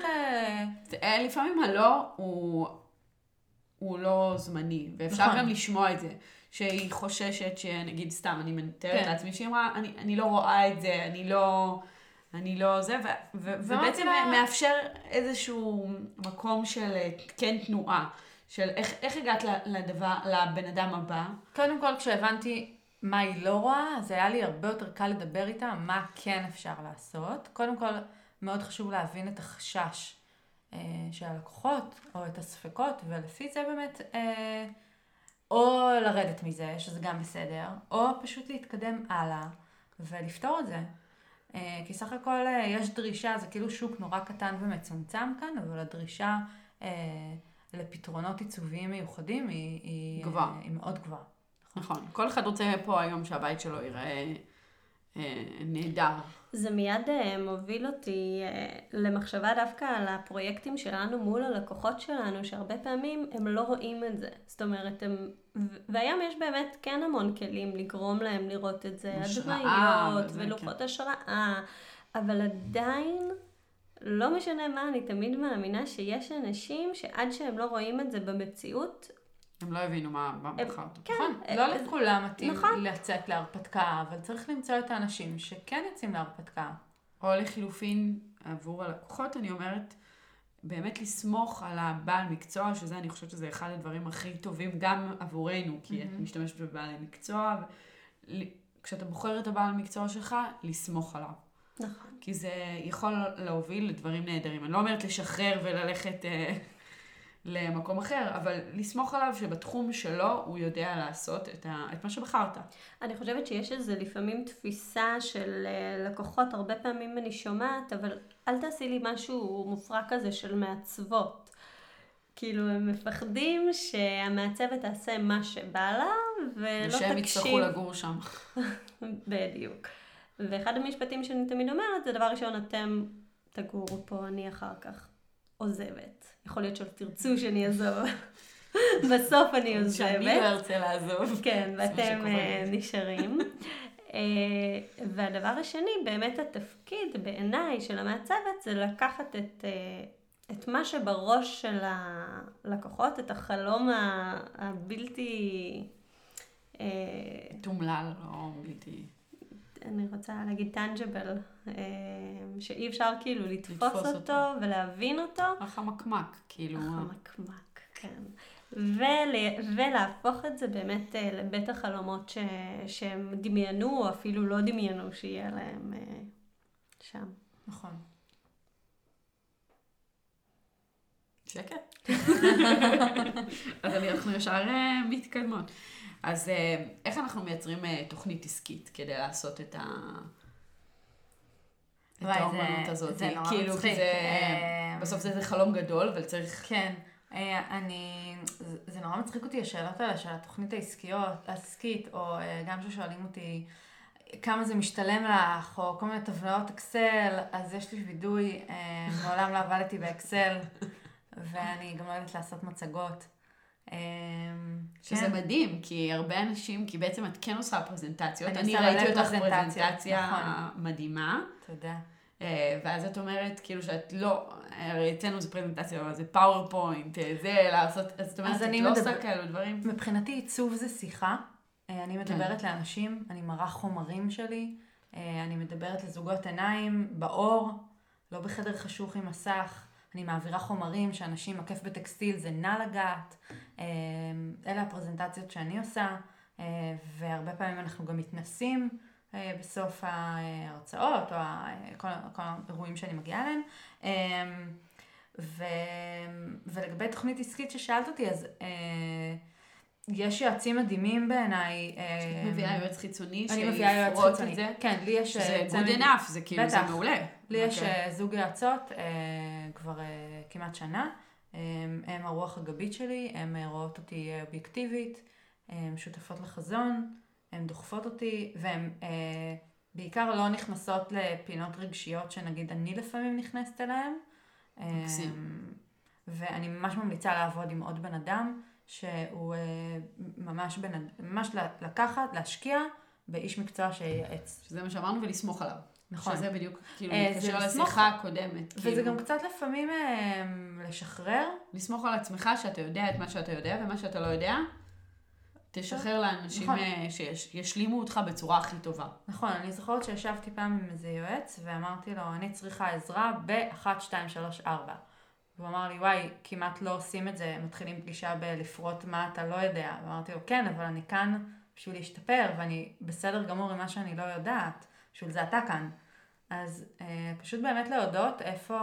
לפעמים הלא הוא לא זמני, ואפשר נכון. גם לשמוע את זה. שהיא חוששת שנגיד סתם, אני מתארת כן. לעצמי, שהיא אמרה, אני, אני לא רואה את זה, אני לא, אני לא זה, ו, ו, ובעצם. מאפשר איזשהו מקום של כן תנועה, של איך, איך הגעת לדבר, לבן אדם הבא. קודם כל, כשהבנתי מה היא לא רואה, אז היה לי הרבה יותר קל לדבר איתה, מה כן אפשר לעשות. קודם כל, מאוד חשוב להבין את החשש אה, של הלקוחות, או את הספקות, ולפי זה באמת, אה, או לרדת מזה, שזה גם בסדר, או פשוט להתקדם הלאה ולפתור את זה. אה, כי סך הכל יש דרישה, זה כאילו שוק נורא קטן ומצומצם כאן, אבל הדרישה לפתרונות עיצוביים מיוחדים היא, היא, גבוה. היא מאוד גבוהה. נכון. כל אחד רוצה פה היום שהבית שלו ייראה אה, נהדר. זה מיד אה, מוביל אותי אה, למחשבה דווקא על הפרויקטים שלנו מול הלקוחות שלנו, שהרבה פעמים הם לא רואים את זה. זאת אומרת, הם... והיום יש באמת כן המון כלים לגרום להם לראות את זה, הדמיות ולוחות כן. השראה, אבל עדיין... לא משנה מה, אני תמיד מאמינה שיש אנשים שעד שהם לא רואים את זה במציאות, הם לא הבינו מה, בחרת. כן. נכון, לא לכולם מתאים נכון. לצאת להרפתקה, אבל צריך למצוא את האנשים שכן יוצאים להרפתקה. או לחילופין, עבור הלקוחות, אני אומרת, באמת לסמוך על הבעל מקצוע, שזה, אני חושבת שזה אחד הדברים הכי טובים גם עבורנו, כי. את משתמשת בבעל מקצוע. כשאתה בוחר את הבעל מקצוע שלך, לסמוך עליו. נכון. כי זה יכול להוביל לדברים נהדרים. אני לא אומרת לשחרר וללכת... אה, למקום אחר, אבל לסמוך עליו שבתחום שלו הוא יודע לעשות את, ה, את מה שבחרת. אני חושבת שיש איזה לפעמים תפיסה של אה, לקוחות, הרבה פעמים אני שומעת, אבל אל תעשי לי משהו מופרע כזה של מעצבות. כאילו הם מפחדים שהמעצבת תעשה מה שבא לה ולא תקשיב. ושהם יצטרכו לגור שם. <laughs> בדיוק. ואחד המשפטים שאני תמיד אומרת זה דבר ראשון אתם תגורו פה, אני אחר כך עוזבת. יכול להיות שלא תרצו שאני אעזוב. <laughs> בסוף אני עוזבת. שאני לא ארצה לעזוב. <laughs> כן, ואתם אה, נשארים. <laughs> אה, והדבר השני, באמת התפקיד בעיניי של המעצבת זה לקחת את, אה, את מה שבראש של הלקוחות, את החלום הבלתי... תומלל או בלתי... אני רוצה להגיד טנג'בל, אה, שאי אפשר כאילו לתפוס, לתפוס אותו, אותו ולהבין אותו. החמקמק, כאילו. החמקמק, כן. ול, ולהפוך את זה באמת אה, לבית החלומות ש, שהם דמיינו, או אפילו לא דמיינו שיהיה להם אה, שם. נכון. שקט. <laughs> אז אנחנו ישר מתקדמות. אז אה, איך אנחנו מייצרים אה, תוכנית עסקית כדי לעשות את ה... את האומנות הזאת? זה נורא כאילו, מצחיק. זה, בסוף זה, זה חלום גדול, אבל צריך... כן. אני, זה נורא מצחיק אותי השאלות האלה של התוכנית העסקיות, העסקית, או גם ששואלים אותי כמה זה משתלם לך, או כל מיני טבלאות אקסל, אז יש לי וידוי, מעולם לא עבדתי באקסל, ואני גם לא אוהבת לעשות מצגות. שזה כן. מדהים, כי הרבה אנשים, כי בעצם את כן עושה פרזנטציות. אני, אני ראיתי אותך פרזנטציה נכון. מדהימה. תודה. אה, ואז את אומרת, כאילו שאת לא, הרי אצלנו זה פרזנטציה, אבל זה PowerPoint, אה, זה לעשות, אז את אומרת, את לא עושה כאלו דברים. מבחינתי עיצוב זה שיחה. אה, אני כן. מדברת כן. לאנשים, אני מראה חומרים שלי, אני מדברת לזוגות עיניים, באור, לא בחדר חשוך עם מסך. אני מעבירה חומרים שאנשים עקף בטקסטיל זה נע לגעת. אלה הפרזנטציות שאני עושה, והרבה פעמים אנחנו גם מתנסים. אה, בסוף ההרצאות, או כל, כל האירועים שאני מגיעה אליהם. אמ, ו, ולגבי תוכנית עסקית ששאלת אותי, אז אה, יש יועצים מדהימים בעיניי. את מביאה יועץ חיצוני שיפרוט את זה. כן, לי יש... זה good enough, זה כאילו, זה מעולה. לי יש אוקיי. זוג יועצות כבר כמעט שנה. הם הרוח הגבית שלי, הן רואות אותי אובייקטיבית, הן שותפות לחזון. הן דוחפות אותי, והן אה, בעיקר לא נכנסות לפינות רגשיות שנגיד אני לפעמים נכנסת אליהן. מקסים. אה, ואני ממש ממליצה לעבוד עם עוד בן אדם, שהוא אה, ממש, בן, ממש לקחת, להשקיע באיש מקצוע שייעץ. שזה מה שאמרנו, ולסמוך עליו. נכון. שזה בדיוק, כאילו, אה, מתקשר לשיחה הקודמת. וזה כאילו... גם קצת לפעמים אה, לשחרר. לסמוך על עצמך שאתה יודע את מה שאתה יודע, ומה שאתה לא יודע, תשחרר לאנשים נכון. אה, שישלימו אותך בצורה הכי טובה. נכון, אני זוכרת שישבתי פעם עם איזה יועץ ואמרתי לו, אני צריכה עזרה ב-1, 2, 3, 4. והוא אמר לי, וואי, כמעט לא עושים את זה, מתחילים פגישה בלפרוט מה אתה לא יודע. ואמרתי לו, כן, אבל אני כאן בשביל להשתפר, ואני בסדר גמור עם מה שאני לא יודעת, בשביל זה אתה כאן. אז אה, פשוט באמת להודות איפה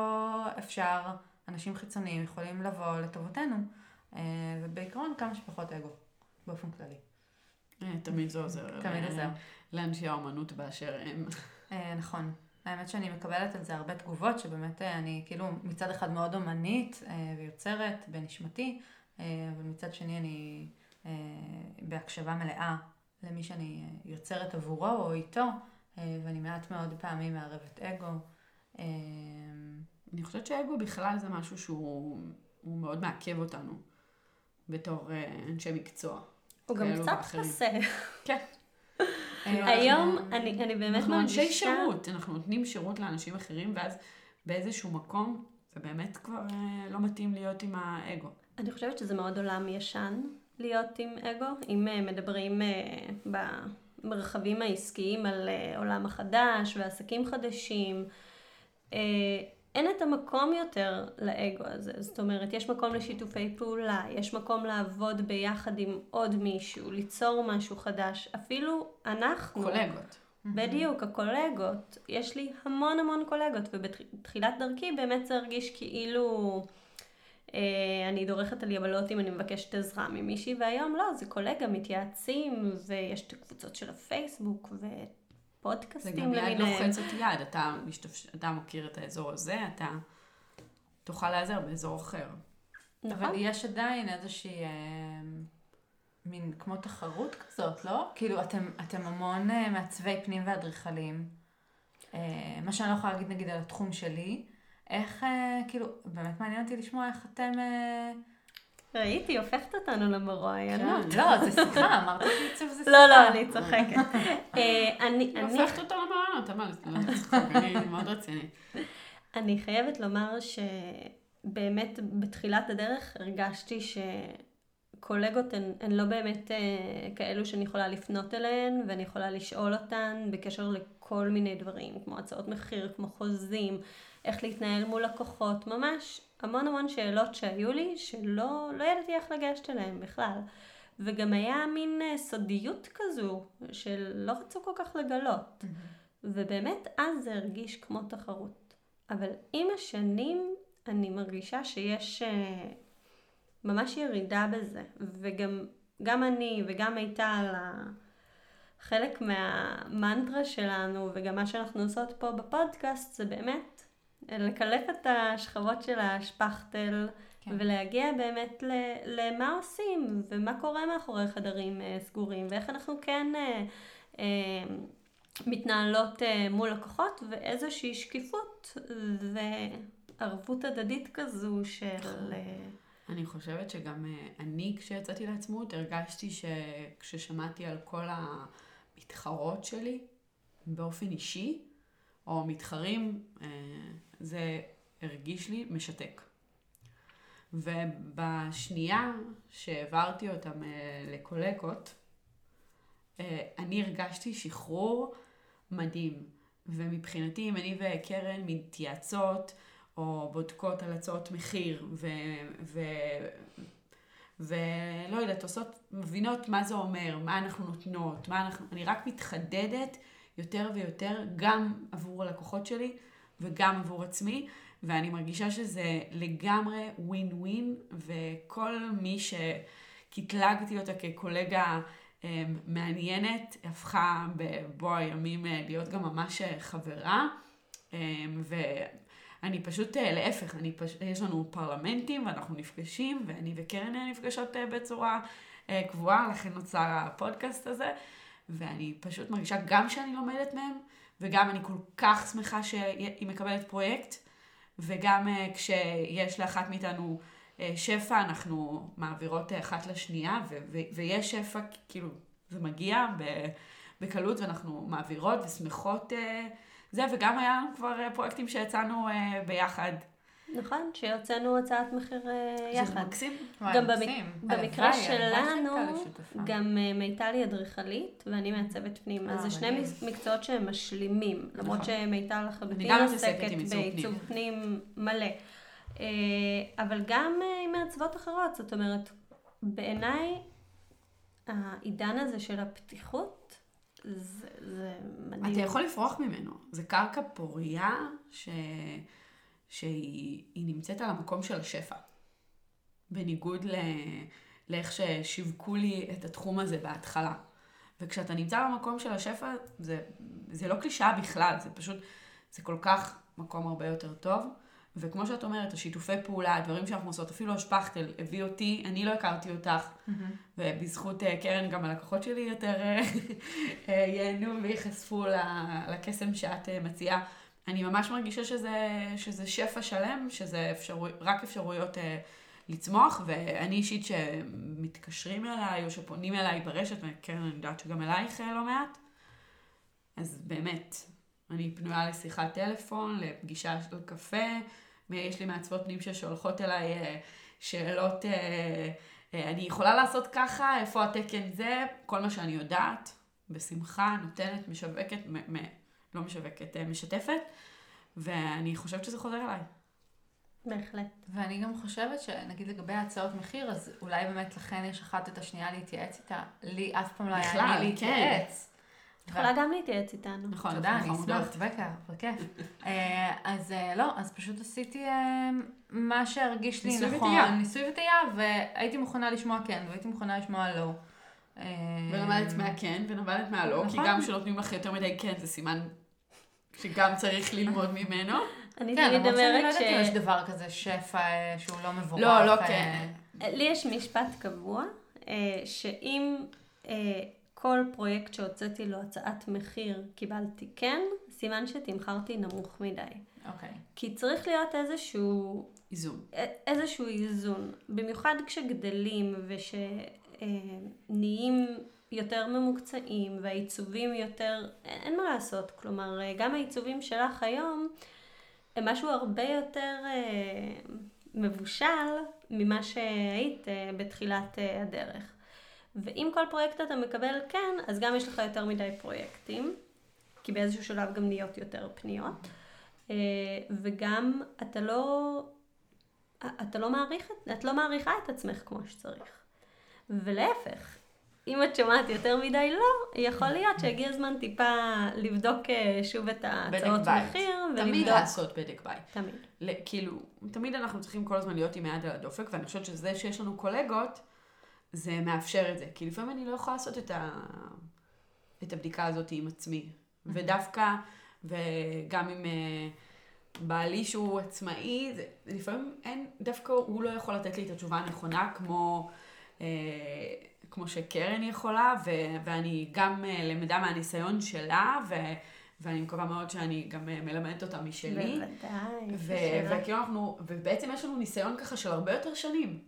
אפשר, אנשים חיצוניים יכולים לבוא לטובתנו, אה, ובעיקרון כמה שפחות אגו. באופן כללי. אה, תמיד זה עוזר. תמיד עוזר. לאנשי האומנות באשר הם. אה, נכון. האמת שאני מקבלת על זה הרבה תגובות, שבאמת אה, אני כאילו מצד אחד מאוד אומנית ויוצרת בנשמתי, אבל מצד שני אני בהקשבה מלאה למי שאני יוצרת עבורו או איתו, ואני מעט מאוד פעמים מערבת אגו. אני חושבת שאגו בכלל זה משהו שהוא מאוד מעכב אותנו בתור אנשי מקצוע. הוא גם קצת חסה. כן. <laughs> היום אני, אני באמת מרגישה... אנחנו אנשי שירות, אנחנו נותנים שירות לאנשים אחרים, ואז באיזשהו מקום זה באמת כבר אה, לא מתאים להיות עם האגו. אני חושבת שזה מאוד עולם ישן להיות עם אגו. אם אה, מדברים אה, במרחבים העסקיים על עולם החדש ועסקים חדשים, אין את המקום יותר לאגו הזה. זאת אומרת, יש מקום לשיתופי פעולה, יש מקום לעבוד ביחד עם עוד מישהו, ליצור משהו חדש. אפילו אנחנו... קולגות. בדיוק, הקולגות. יש לי המון המון קולגות, ובתחילת דרכי באמת זה הרגיש כאילו אה, אני דורכת על יבלות אם אני מבקשת עזרה ממישהי, והיום לא, זה קולגה, מתייעצים, ויש את הקבוצות של הפייסבוק, ואת פודקאסטים למיניהם. זה גם יד לוחצת יד, אתה, משתפש, אתה מכיר את האזור הזה, אתה תוכל להיעזר באזור אחר. נכון. אבל יש עדיין איזושהי אה, מין כמו תחרות כזאת, לא? כאילו, אתם, אתם המון אה, מעצבי פנים ואדריכלים. אה, מה שאני לא יכולה להגיד נגיד על התחום שלי, איך, אה, כאילו, באמת מעניין אותי לשמוע איך אתם... אה, ראיתי, הופכת אותנו למרואיינות. כן, לא, זה שיחה, אמרת לי שעיצוב זה שיחה. לא, לא, אני צוחקת. אה, אני... הופכת אותנו למרואיינות, אמרת, לא אני מאוד רצינית. אני חייבת לומר שבאמת בתחילת הדרך הרגשתי שקולגות הן, הן לא באמת אה, כאלו שאני יכולה לפנות אליהן ואני יכולה לשאול אותן בקשר לכל מיני דברים, כמו הצעות מחיר, כמו חוזים, איך להתנהל מול לקוחות, ממש המון המון שאלות שהיו לי, שלא לא ידעתי איך לגשת אליהן בכלל. וגם היה מין אה, סודיות כזו, שלא רצו כל כך לגלות. Mm-hmm. ובאמת אז זה הרגיש כמו תחרות. אבל עם השנים אני מרגישה שיש uh, ממש ירידה בזה. וגם גם אני וגם מיטל, חלק מהמנטרה שלנו וגם מה שאנחנו עושות פה בפודקאסט זה באמת לקלף את השכבות של השפכטל, כן. ולהגיע באמת למה עושים, ומה קורה מאחורי חדרים אה, סגורים, ואיך אנחנו כן אה, אה, מתנהלות אה, מול לקוחות, ואיזושהי שקיפות וערבות הדדית כזו של... נכון. אה, אני חושבת שגם אה, אני, כשיצאתי לעצמאות, הרגשתי שכששמעתי על כל המתחרות שלי באופן אישי, או מתחרים, אה, זה הרגיש לי משתק. ובשנייה שהעברתי אותם אה, לקולגות, אני הרגשתי שחרור מדהים. ומבחינתי, אם אני וקרן מתייעצות, או בודקות על הצעות מחיר, ו... ו... ולא יודעת, עושות, מבינות מה זה אומר, מה אנחנו נותנות, מה אנחנו, אני רק מתחדדת יותר ויותר, גם עבור הלקוחות שלי וגם עבור עצמי, ואני מרגישה שזה לגמרי ווין ווין, וכל מי שקטלגתי אותה כקולגה אה, מעניינת, הפכה בבוא הימים אה, להיות גם ממש אה, חברה, ו... אני פשוט, להפך, אני פש... יש לנו פרלמנטים ואנחנו נפגשים, ואני וקרן נפגשות בצורה קבועה, לכן נוצר הפודקאסט הזה, ואני פשוט מרגישה גם שאני לומדת מהם, וגם אני כל כך שמחה שהיא מקבלת פרויקט, וגם כשיש לאחת מאיתנו שפע, אנחנו מעבירות אחת לשנייה, ו- ו- ויש שפע, כאילו, זה מגיע בקלות, ואנחנו מעבירות ושמחות. זה, וגם היה לנו כבר אה, פרויקטים שיצאנו אה, ביחד. נכון, שיוצאנו הצעת מחיר אה, יחד. שזה מקסים. גם במק... במקרה שלנו, גם מיטל היא אדריכלית ואני מעצבת פנים. אז זה שני מקצועות שהם משלימים, למרות נכון. שמיטל לחלוטין עוסקת בעיצוב פנים מלא. אבל גם עם מעצבות אחרות, זאת אומרת, בעיניי העידן הזה של הפתיחות זה, זה מדהים. אתה יכול לפרוח ממנו. זה קרקע פוריה ש... שהיא נמצאת על המקום של השפע. בניגוד ל... לאיך ששיווקו לי את התחום הזה בהתחלה. וכשאתה נמצא במקום של השפע, זה, זה לא קלישאה בכלל, זה פשוט, זה כל כך מקום הרבה יותר טוב. וכמו שאת אומרת, השיתופי פעולה, הדברים שאנחנו עושות, אפילו השפכטל הביא אותי, אני לא הכרתי אותך, mm-hmm. ובזכות uh, קרן גם הלקוחות שלי יותר uh, <laughs> ייהנו וייחשפו לקסם שאת מציעה. אני ממש מרגישה שזה, שזה שפע שלם, שזה אפשרו, רק אפשרויות uh, לצמוח, ואני אישית שמתקשרים אליי או שפונים אליי ברשת, וקרן, אני יודעת שגם אלייך לא מעט, אז באמת, אני פנויה לשיחת טלפון, לפגישה של קפה. יש לי מעצבות פנים ששולחות אליי אה, שאלות, אה, אה, אני יכולה לעשות ככה, איפה התקן זה, כל מה שאני יודעת, בשמחה, נותנת, משווקת, מ- מ- לא משווקת, משתפת, ואני חושבת שזה חוזר אליי. בהחלט. ואני גם חושבת שנגיד לגבי הצעות מחיר, אז אולי באמת לכן יש אחת את השנייה להתייעץ איתה. לי אף פעם לא היה לי כן. להתייעץ. את יכולה גם להתייעץ איתנו. נכון, תודה, אני אשמח, בקר, בכיף. אה, אז אה, לא, אז פשוט עשיתי אה, מה שהרגיש לי נכון. ניסוי וטעייה. והייתי מוכנה לשמוע כן, והייתי מוכנה לשמוע לא. ולמדת מהכן, ולמדת מהלא, כי נכון. גם כשנותנים לך יותר מדי כן, זה סימן שגם צריך ללמוד ממנו. אני כן, תמיד אומרת ש... כן, למרות יש דבר כזה שפע שהוא לא מבורך. לא, לא כן. לי יש משפט קבוע, שאם כל פרויקט שהוצאתי לו הצעת מחיר קיבלתי כן, סימן שתמכרתי נמוך מדי. אוקיי. Okay. כי צריך להיות איזשהו... איזון. איזשהו איזון. במיוחד כשגדלים ושנהיים יותר ממוקצעים והעיצובים יותר... אין מה לעשות. כלומר, גם העיצובים שלך היום הם משהו הרבה יותר אה, מבושל ממה שהיית אה, בתחילת אה, הדרך. ואם כל פרויקט אתה מקבל כן, אז גם יש לך יותר מדי פרויקטים, כי באיזשהו שלב גם נהיות יותר פניות, אה, וגם אתה לא, אתה לא מעריך, את לא מעריכה את עצמך כמו שצריך. ולהפך, אם את שומעת יותר מדי לא, יכול להיות שהגיע הזמן טיפה לבדוק אה, שוב את ההצעות מחיר. ולבדוק... תמיד לעשות בדק בית. תמיד. כאילו, תמיד אנחנו צריכים כל הזמן להיות עם היד על הדופק, ואני חושבת שזה שיש לנו קולגות, זה מאפשר את זה. כי לפעמים אני לא יכולה לעשות את, ה... את הבדיקה הזאת עם עצמי. ודווקא, וגם עם, אה, בעלי שהוא עצמאי, זה, לפעמים אין, דווקא הוא לא יכול לתת לי את התשובה הנכונה כמו, אה, כמו שקרן יכולה, ו, ואני גם אה, למדה מהניסיון שלה, ו, ואני מקווה מאוד שאני גם אה, מלמדת אותה משלי. בוודאי. וכאילו אנחנו, ובעצם יש לנו ניסיון ככה של הרבה יותר שנים.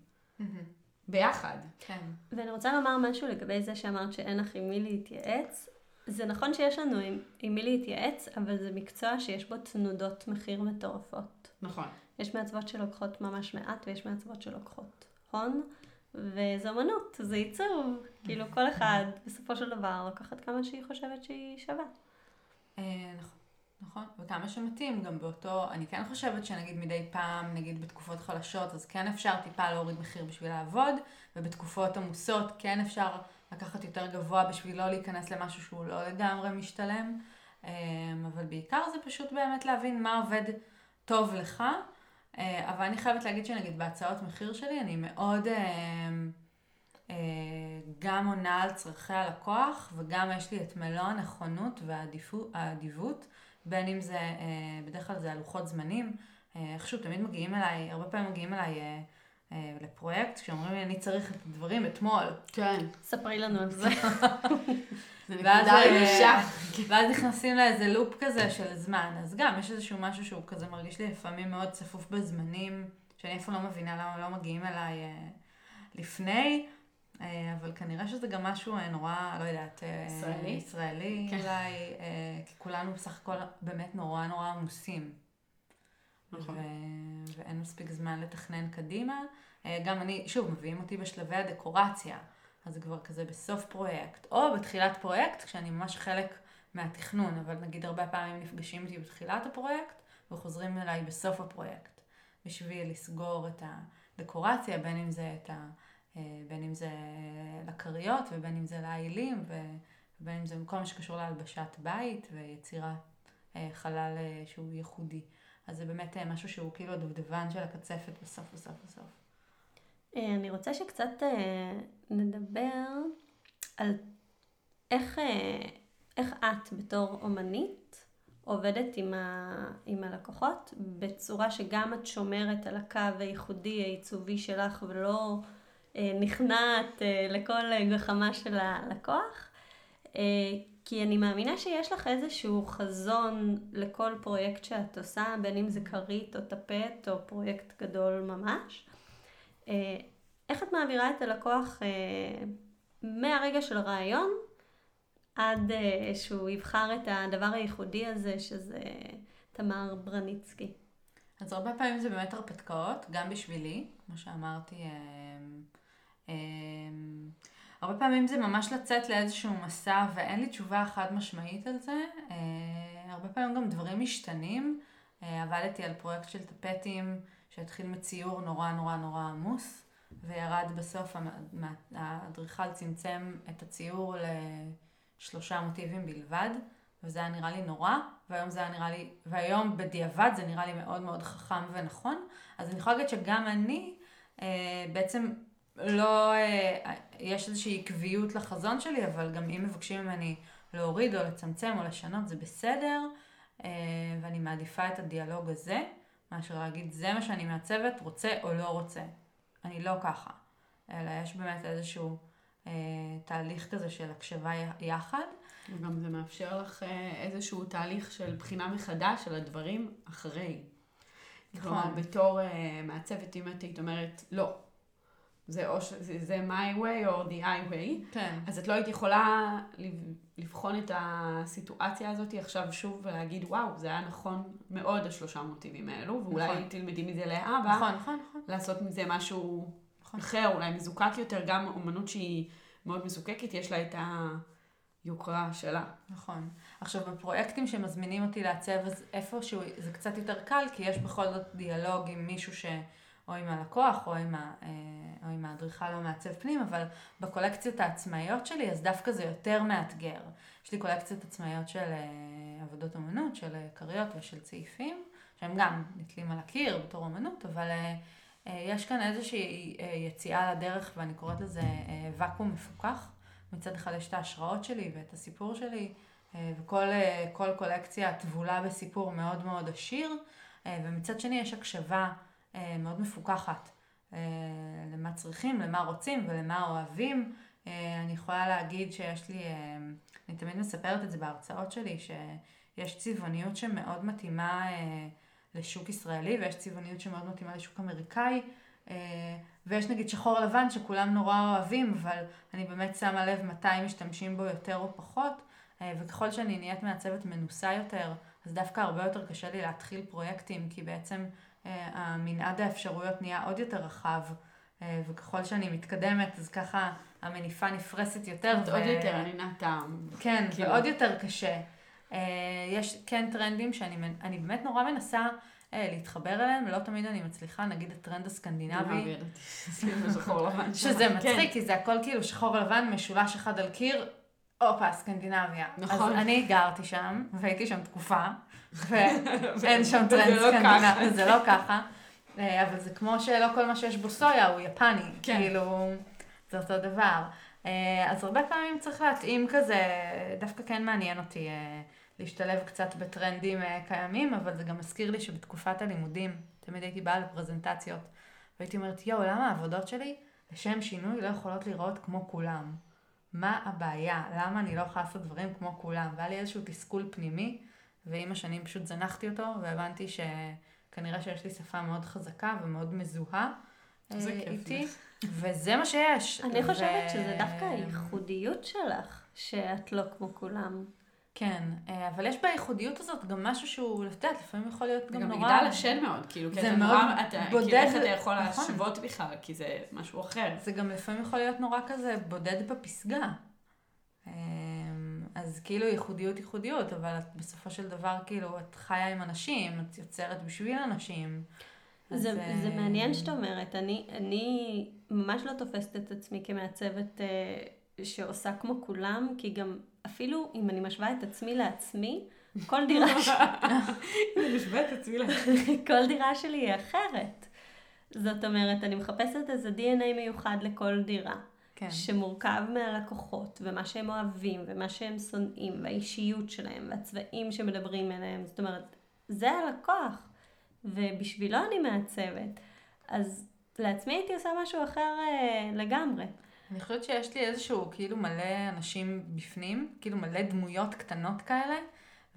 ביחד. כן. ואני רוצה לומר משהו לגבי זה שאמרת שאין לך עם מי להתייעץ. זה נכון שיש לנו עם, עם מי להתייעץ, אבל זה מקצוע שיש בו תנודות מחיר מטורפות. נכון. יש מעצבות שלוקחות ממש מעט ויש מעצבות שלוקחות הון, וזה אמנות, זה עיצוב. כאילו כל אחד בסופו של דבר לוקחת כמה שהיא חושבת שהיא שווה. אה, נכון. נכון, וכמה שמתאים, גם באותו, אני כן חושבת שנגיד מדי פעם, נגיד בתקופות חלשות, אז כן אפשר טיפה להוריד מחיר בשביל לעבוד, ובתקופות עמוסות כן אפשר לקחת יותר גבוה בשביל לא להיכנס למשהו שהוא לא לגמרי משתלם, אה, אבל בעיקר זה פשוט באמת להבין מה עובד טוב לך, אבל אני חייבת להגיד שנגיד בהצעות מחיר שלי, אני מאוד גם עונה על צרכי הלקוח, וגם יש לי את מלוא הנכונות והאדיבות. בין אם זה, אה, בדרך כלל זה הלוחות זמנים, אה, איכשהו תמיד מגיעים אליי, הרבה פעמים מגיעים אליי אה, לפרויקט, כשאומרים לי אני צריך את הדברים אתמול. כן. ספרי לנו על זה. <laughs> ואז, ואז נכנסים לאיזה לופ כזה של זמן. אז גם יש איזשהו משהו שהוא כזה מרגיש לי לפעמים מאוד צפוף בזמנים, שאני איפה לא מבינה למה לא מגיעים אליי לפני. אה, אבל כנראה שזה גם משהו אה, נורא, לא יודעת, אה, ישראלי, ישראלי כן. אולי, כי כולנו בסך הכל באמת נורא נורא עמוסים. נכון. ו- ואין מספיק זמן לתכנן קדימה. גם אני, שוב, מביאים אותי בשלבי הדקורציה, אז זה כבר כזה בסוף פרויקט, או בתחילת פרויקט, כשאני ממש חלק מהתכנון, אבל נגיד הרבה פעמים נפגשים איתי בתחילת הפרויקט, וחוזרים אליי בסוף הפרויקט, בשביל לסגור את הדקורציה, בין אם זה את ה... אה, בין אם זה לכריות ובין אם זה לעילים ובין אם זה כל מה שקשור להלבשת בית ויצירת אה, חלל אה, שהוא ייחודי. אז זה באמת משהו שהוא כאילו הדובדבן של הקצפת בסוף בסוף בסוף. אני רוצה שקצת נדבר על איך, איך את בתור אומנית עובדת עם, ה, עם הלקוחות בצורה שגם את שומרת על הקו הייחודי העיצובי שלך ולא אה, נכנעת אה, לכל גחמה של הלקוח. אה, כי אני מאמינה שיש לך איזשהו חזון לכל פרויקט שאת עושה, בין אם זה כרית או טפט או פרויקט גדול ממש. איך את מעבירה את הלקוח מהרגע של הרעיון עד שהוא יבחר את הדבר הייחודי הזה, שזה תמר ברניצקי? אז הרבה פעמים זה באמת הרפתקאות, גם בשבילי, כמו שאמרתי, אמ, הרבה פעמים זה ממש לצאת לאיזשהו מסע ואין לי תשובה חד משמעית על זה. אה, הרבה פעמים גם דברים משתנים. אה, עבדתי על פרויקט של טפטים שהתחיל מציור נורא נורא נורא עמוס וירד בסוף, האדריכל צמצם את הציור לשלושה מוטיבים בלבד וזה היה נראה לי נורא והיום זה היה נראה לי, והיום בדיעבד זה נראה לי מאוד מאוד חכם ונכון. אז אני יכולה להגיד שגם אני אה, בעצם לא, אה, יש איזושהי עקביות לחזון שלי, אבל גם אם מבקשים ממני להוריד או לצמצם או לשנות, זה בסדר, אה, ואני מעדיפה את הדיאלוג הזה, מאשר להגיד, זה מה שאני מעצבת, רוצה או לא רוצה. אני לא ככה. אלא יש באמת איזשהו אה, תהליך כזה של הקשבה יחד. וגם זה מאפשר לך אה, איזשהו תהליך של בחינה מחדש של הדברים אחרי. נכון. כלומר, בתור אה, מעצבת, אם את היית אומרת, לא, זה או. זה, זה my way או the highway. כן. אז את לא היית יכולה לבחון את הסיטואציה הזאת עכשיו שוב ולהגיד, וואו, זה היה נכון מאוד השלושה מוטיבים האלו, ואולי נכון. תלמדי מזה לאבא. נכון, נכון, נכון. לעשות מזה משהו נכון. אחר, אולי מזוקק יותר, גם אומנות שהיא מאוד מזוקקת, יש לה את היוקרה שלה. נכון. עכשיו, בפרויקטים שמזמינים אותי לעצב, אז איפשהו זה קצת יותר קל, כי יש בכל זאת דיאלוג עם מישהו ש... או עם הלקוח או עם, ה, אה, או עם האדריכל או מעצב פנים, אבל בקולקציות העצמאיות שלי אז דווקא זה יותר מאתגר. יש לי קולקציות עצמאיות של אה, עבודות אמנות, של אה, כריות ושל צעיפים, שהם גם נתלים על הקיר בתור אמנות, אבל יש כאן איזושהי יציאה לדרך ואני קוראת לזה ואקום מפוקח. מצד אחד יש את ההשראות שלי ואת הסיפור שלי, וכל קולקציה טבולה בסיפור מאוד מאוד עשיר. ומצד שני יש הקשבה מאוד מפוקחת למה צריכים, למה רוצים ולמה אוהבים. אני יכולה להגיד שיש לי, אני תמיד מספרת את זה בהרצאות שלי, שיש צבעוניות שמאוד מתאימה לשוק ישראלי ויש צבעוניות שמאוד מתאימה לשוק אמריקאי. ויש נגיד שחור לבן שכולם נורא אוהבים, אבל אני באמת שמה לב מתי משתמשים בו יותר או פחות, וככל שאני נהיית מעצבת מנוסה יותר, אז דווקא הרבה יותר קשה לי להתחיל פרויקטים, כי בעצם המנעד האפשרויות נהיה עוד יותר רחב, וככל שאני מתקדמת, אז ככה המניפה נפרסת יותר. ו... עוד יותר, אני נעתם. כן, כאילו... ועוד יותר קשה. יש כן טרנדים שאני באמת נורא מנסה להתחבר אליהם, לא תמיד אני מצליחה, נגיד הטרנד הסקנדינבי. <laughs> שזה מצחיק, כי זה הכל כאילו שחור לבן, משולש אחד על קיר, הופה, סקנדינביה. נכון. אז אני גרתי שם, והייתי שם תקופה, ואין <laughs> שם טרנד סקנדינבי, זה לא ככה. אבל זה כמו שלא כל מה שיש בו סויה הוא יפני, כאילו, זה אותו דבר. אז הרבה פעמים צריך להתאים כזה, דווקא כן מעניין אותי. להשתלב קצת בטרנדים אה, קיימים, אבל זה גם מזכיר לי שבתקופת הלימודים, תמיד הייתי באה לפרזנטציות, והייתי אומרת, יואו, למה העבודות שלי, לשם שינוי, לא יכולות להיראות כמו כולם? מה הבעיה? למה אני לא יכולה לעשות דברים כמו כולם? והיה לי איזשהו תסכול פנימי, ועם השנים פשוט זנחתי אותו, והבנתי שכנראה שיש לי שפה מאוד חזקה ומאוד מזוהה אה, איתי. וזה מה שיש. אני חושבת. שזה דווקא הייחודיות שלך, שאת לא כמו כולם. כן, אה, אבל יש בייחודיות הזאת גם משהו שהוא, את יודעת, לפעמים יכול להיות גם, גם נורא... גם מגדל השן מאוד, כאילו, כי אתה מאוד נורא, אתה, בודד... כי איך אתה יכול נכון. להשוות בכלל, כי זה משהו אחר. זה גם לפעמים יכול להיות נורא כזה בודד בפסגה. אה, אז כאילו ייחודיות ייחודיות, אבל את בסופו של דבר, כאילו, את חיה עם אנשים, את יוצרת בשביל אנשים. זה, אז... זה אה, מעניין שאת אומרת, אני, אני ממש לא תופסת את עצמי כמעצבת אה, שעושה כמו כולם, כי גם אפילו אם אני משווה את עצמי לעצמי, כל דירה <laughs> שלי... אני משווה את עצמי לעצמי. <laughs> כל דירה שלי היא אחרת. זאת אומרת, אני מחפשת איזה DNA מיוחד לכל דירה. כן. שמורכב מהלקוחות, ומה שהם אוהבים, ומה שהם שונאים, והאישיות שלהם, והצבעים שמדברים אליהם. זאת אומרת, זה הלקוח, ובשבילו אני מעצבת. אז לעצמי הייתי עושה משהו אחר אה, לגמרי. אני חושבת שיש לי איזשהו כאילו מלא אנשים בפנים, כאילו מלא דמויות קטנות כאלה,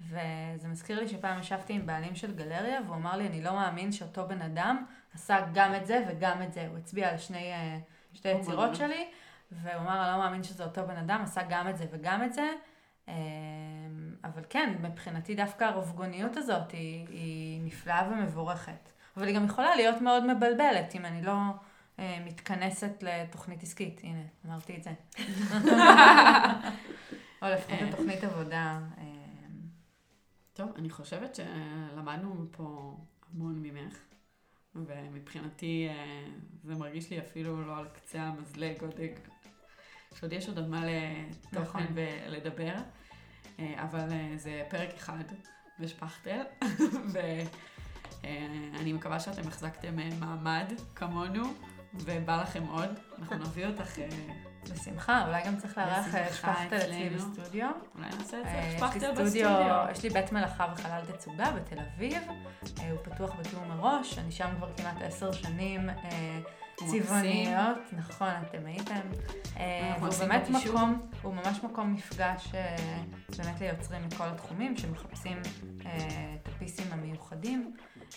וזה מזכיר לי שפעם ישבתי עם בעלים של גלריה, והוא אמר לי, אני לא מאמין שאותו בן אדם עשה גם את זה וגם את זה. הוא הצביע על שני, אה, שתי יצירות שלי, והוא אמר, אני לא מאמין שזה אותו בן אדם, עשה גם את זה וגם את זה. אה, אבל כן, מבחינתי דווקא הרובגוניות הזאת היא, היא נפלאה ומבורכת. אבל היא גם יכולה להיות מאוד מבלבלת, אם אני לא... אה, מתכנסת לתוכנית עסקית, הנה, אמרתי את זה. <laughs> או לפחות לתוכנית עבודה. אה, טוב, אני חושבת שלמדנו פה המון ממך, ומבחינתי אה, זה מרגיש לי אפילו לא על קצה המזלג, עוד, שעוד יש עוד על מה לתוכן נכון. ולדבר, אבל זה פרק אחד בשפכטל, <laughs> ואני מקווה שאתם החזקתם מעמד כמונו. ובא לכם עוד, אנחנו נביא אותך... אה, בשמחה, אולי גם צריך לארח שפכטל אצלי בסטודיו. אולי נעשה את זה שפכטל בסטודיו. יש לי בית מלאכה וחלל תצוגה בתל אביב, אה, הוא פתוח בתיאום מראש, אני שם כבר כמעט עשר שנים. אה, צבעוניות, נכון, אתם הייתם. הוא באמת מקום, הוא ממש מקום מפגש באמת ליוצרים מכל התחומים שמחפשים את הפיסים המיוחדים.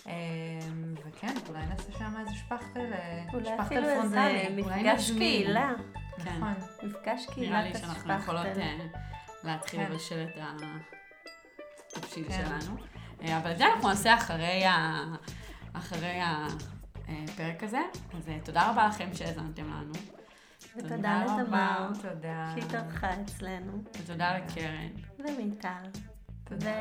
אמ, וכן, אולי נעשה שם איזה שפכטל, אה, אולי אפילו איזה מפגש קהילה. כן. נכון. מפגש קהילה נראה לי שאנחנו יכולות אה, להתחיל כן. לבשל את התבשיל כן. שלנו. אה, אבל את זה אנחנו נעשה אחרי הפרק הזה. אז תודה רבה לכם שהאזנתם לנו. ותודה לתמר, תודה. שהתארחה אצלנו. ותודה לקרן. ומיטל. תודה.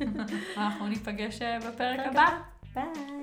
<laughs> אנחנו ניפגש אה, בפרק הבא. ביי.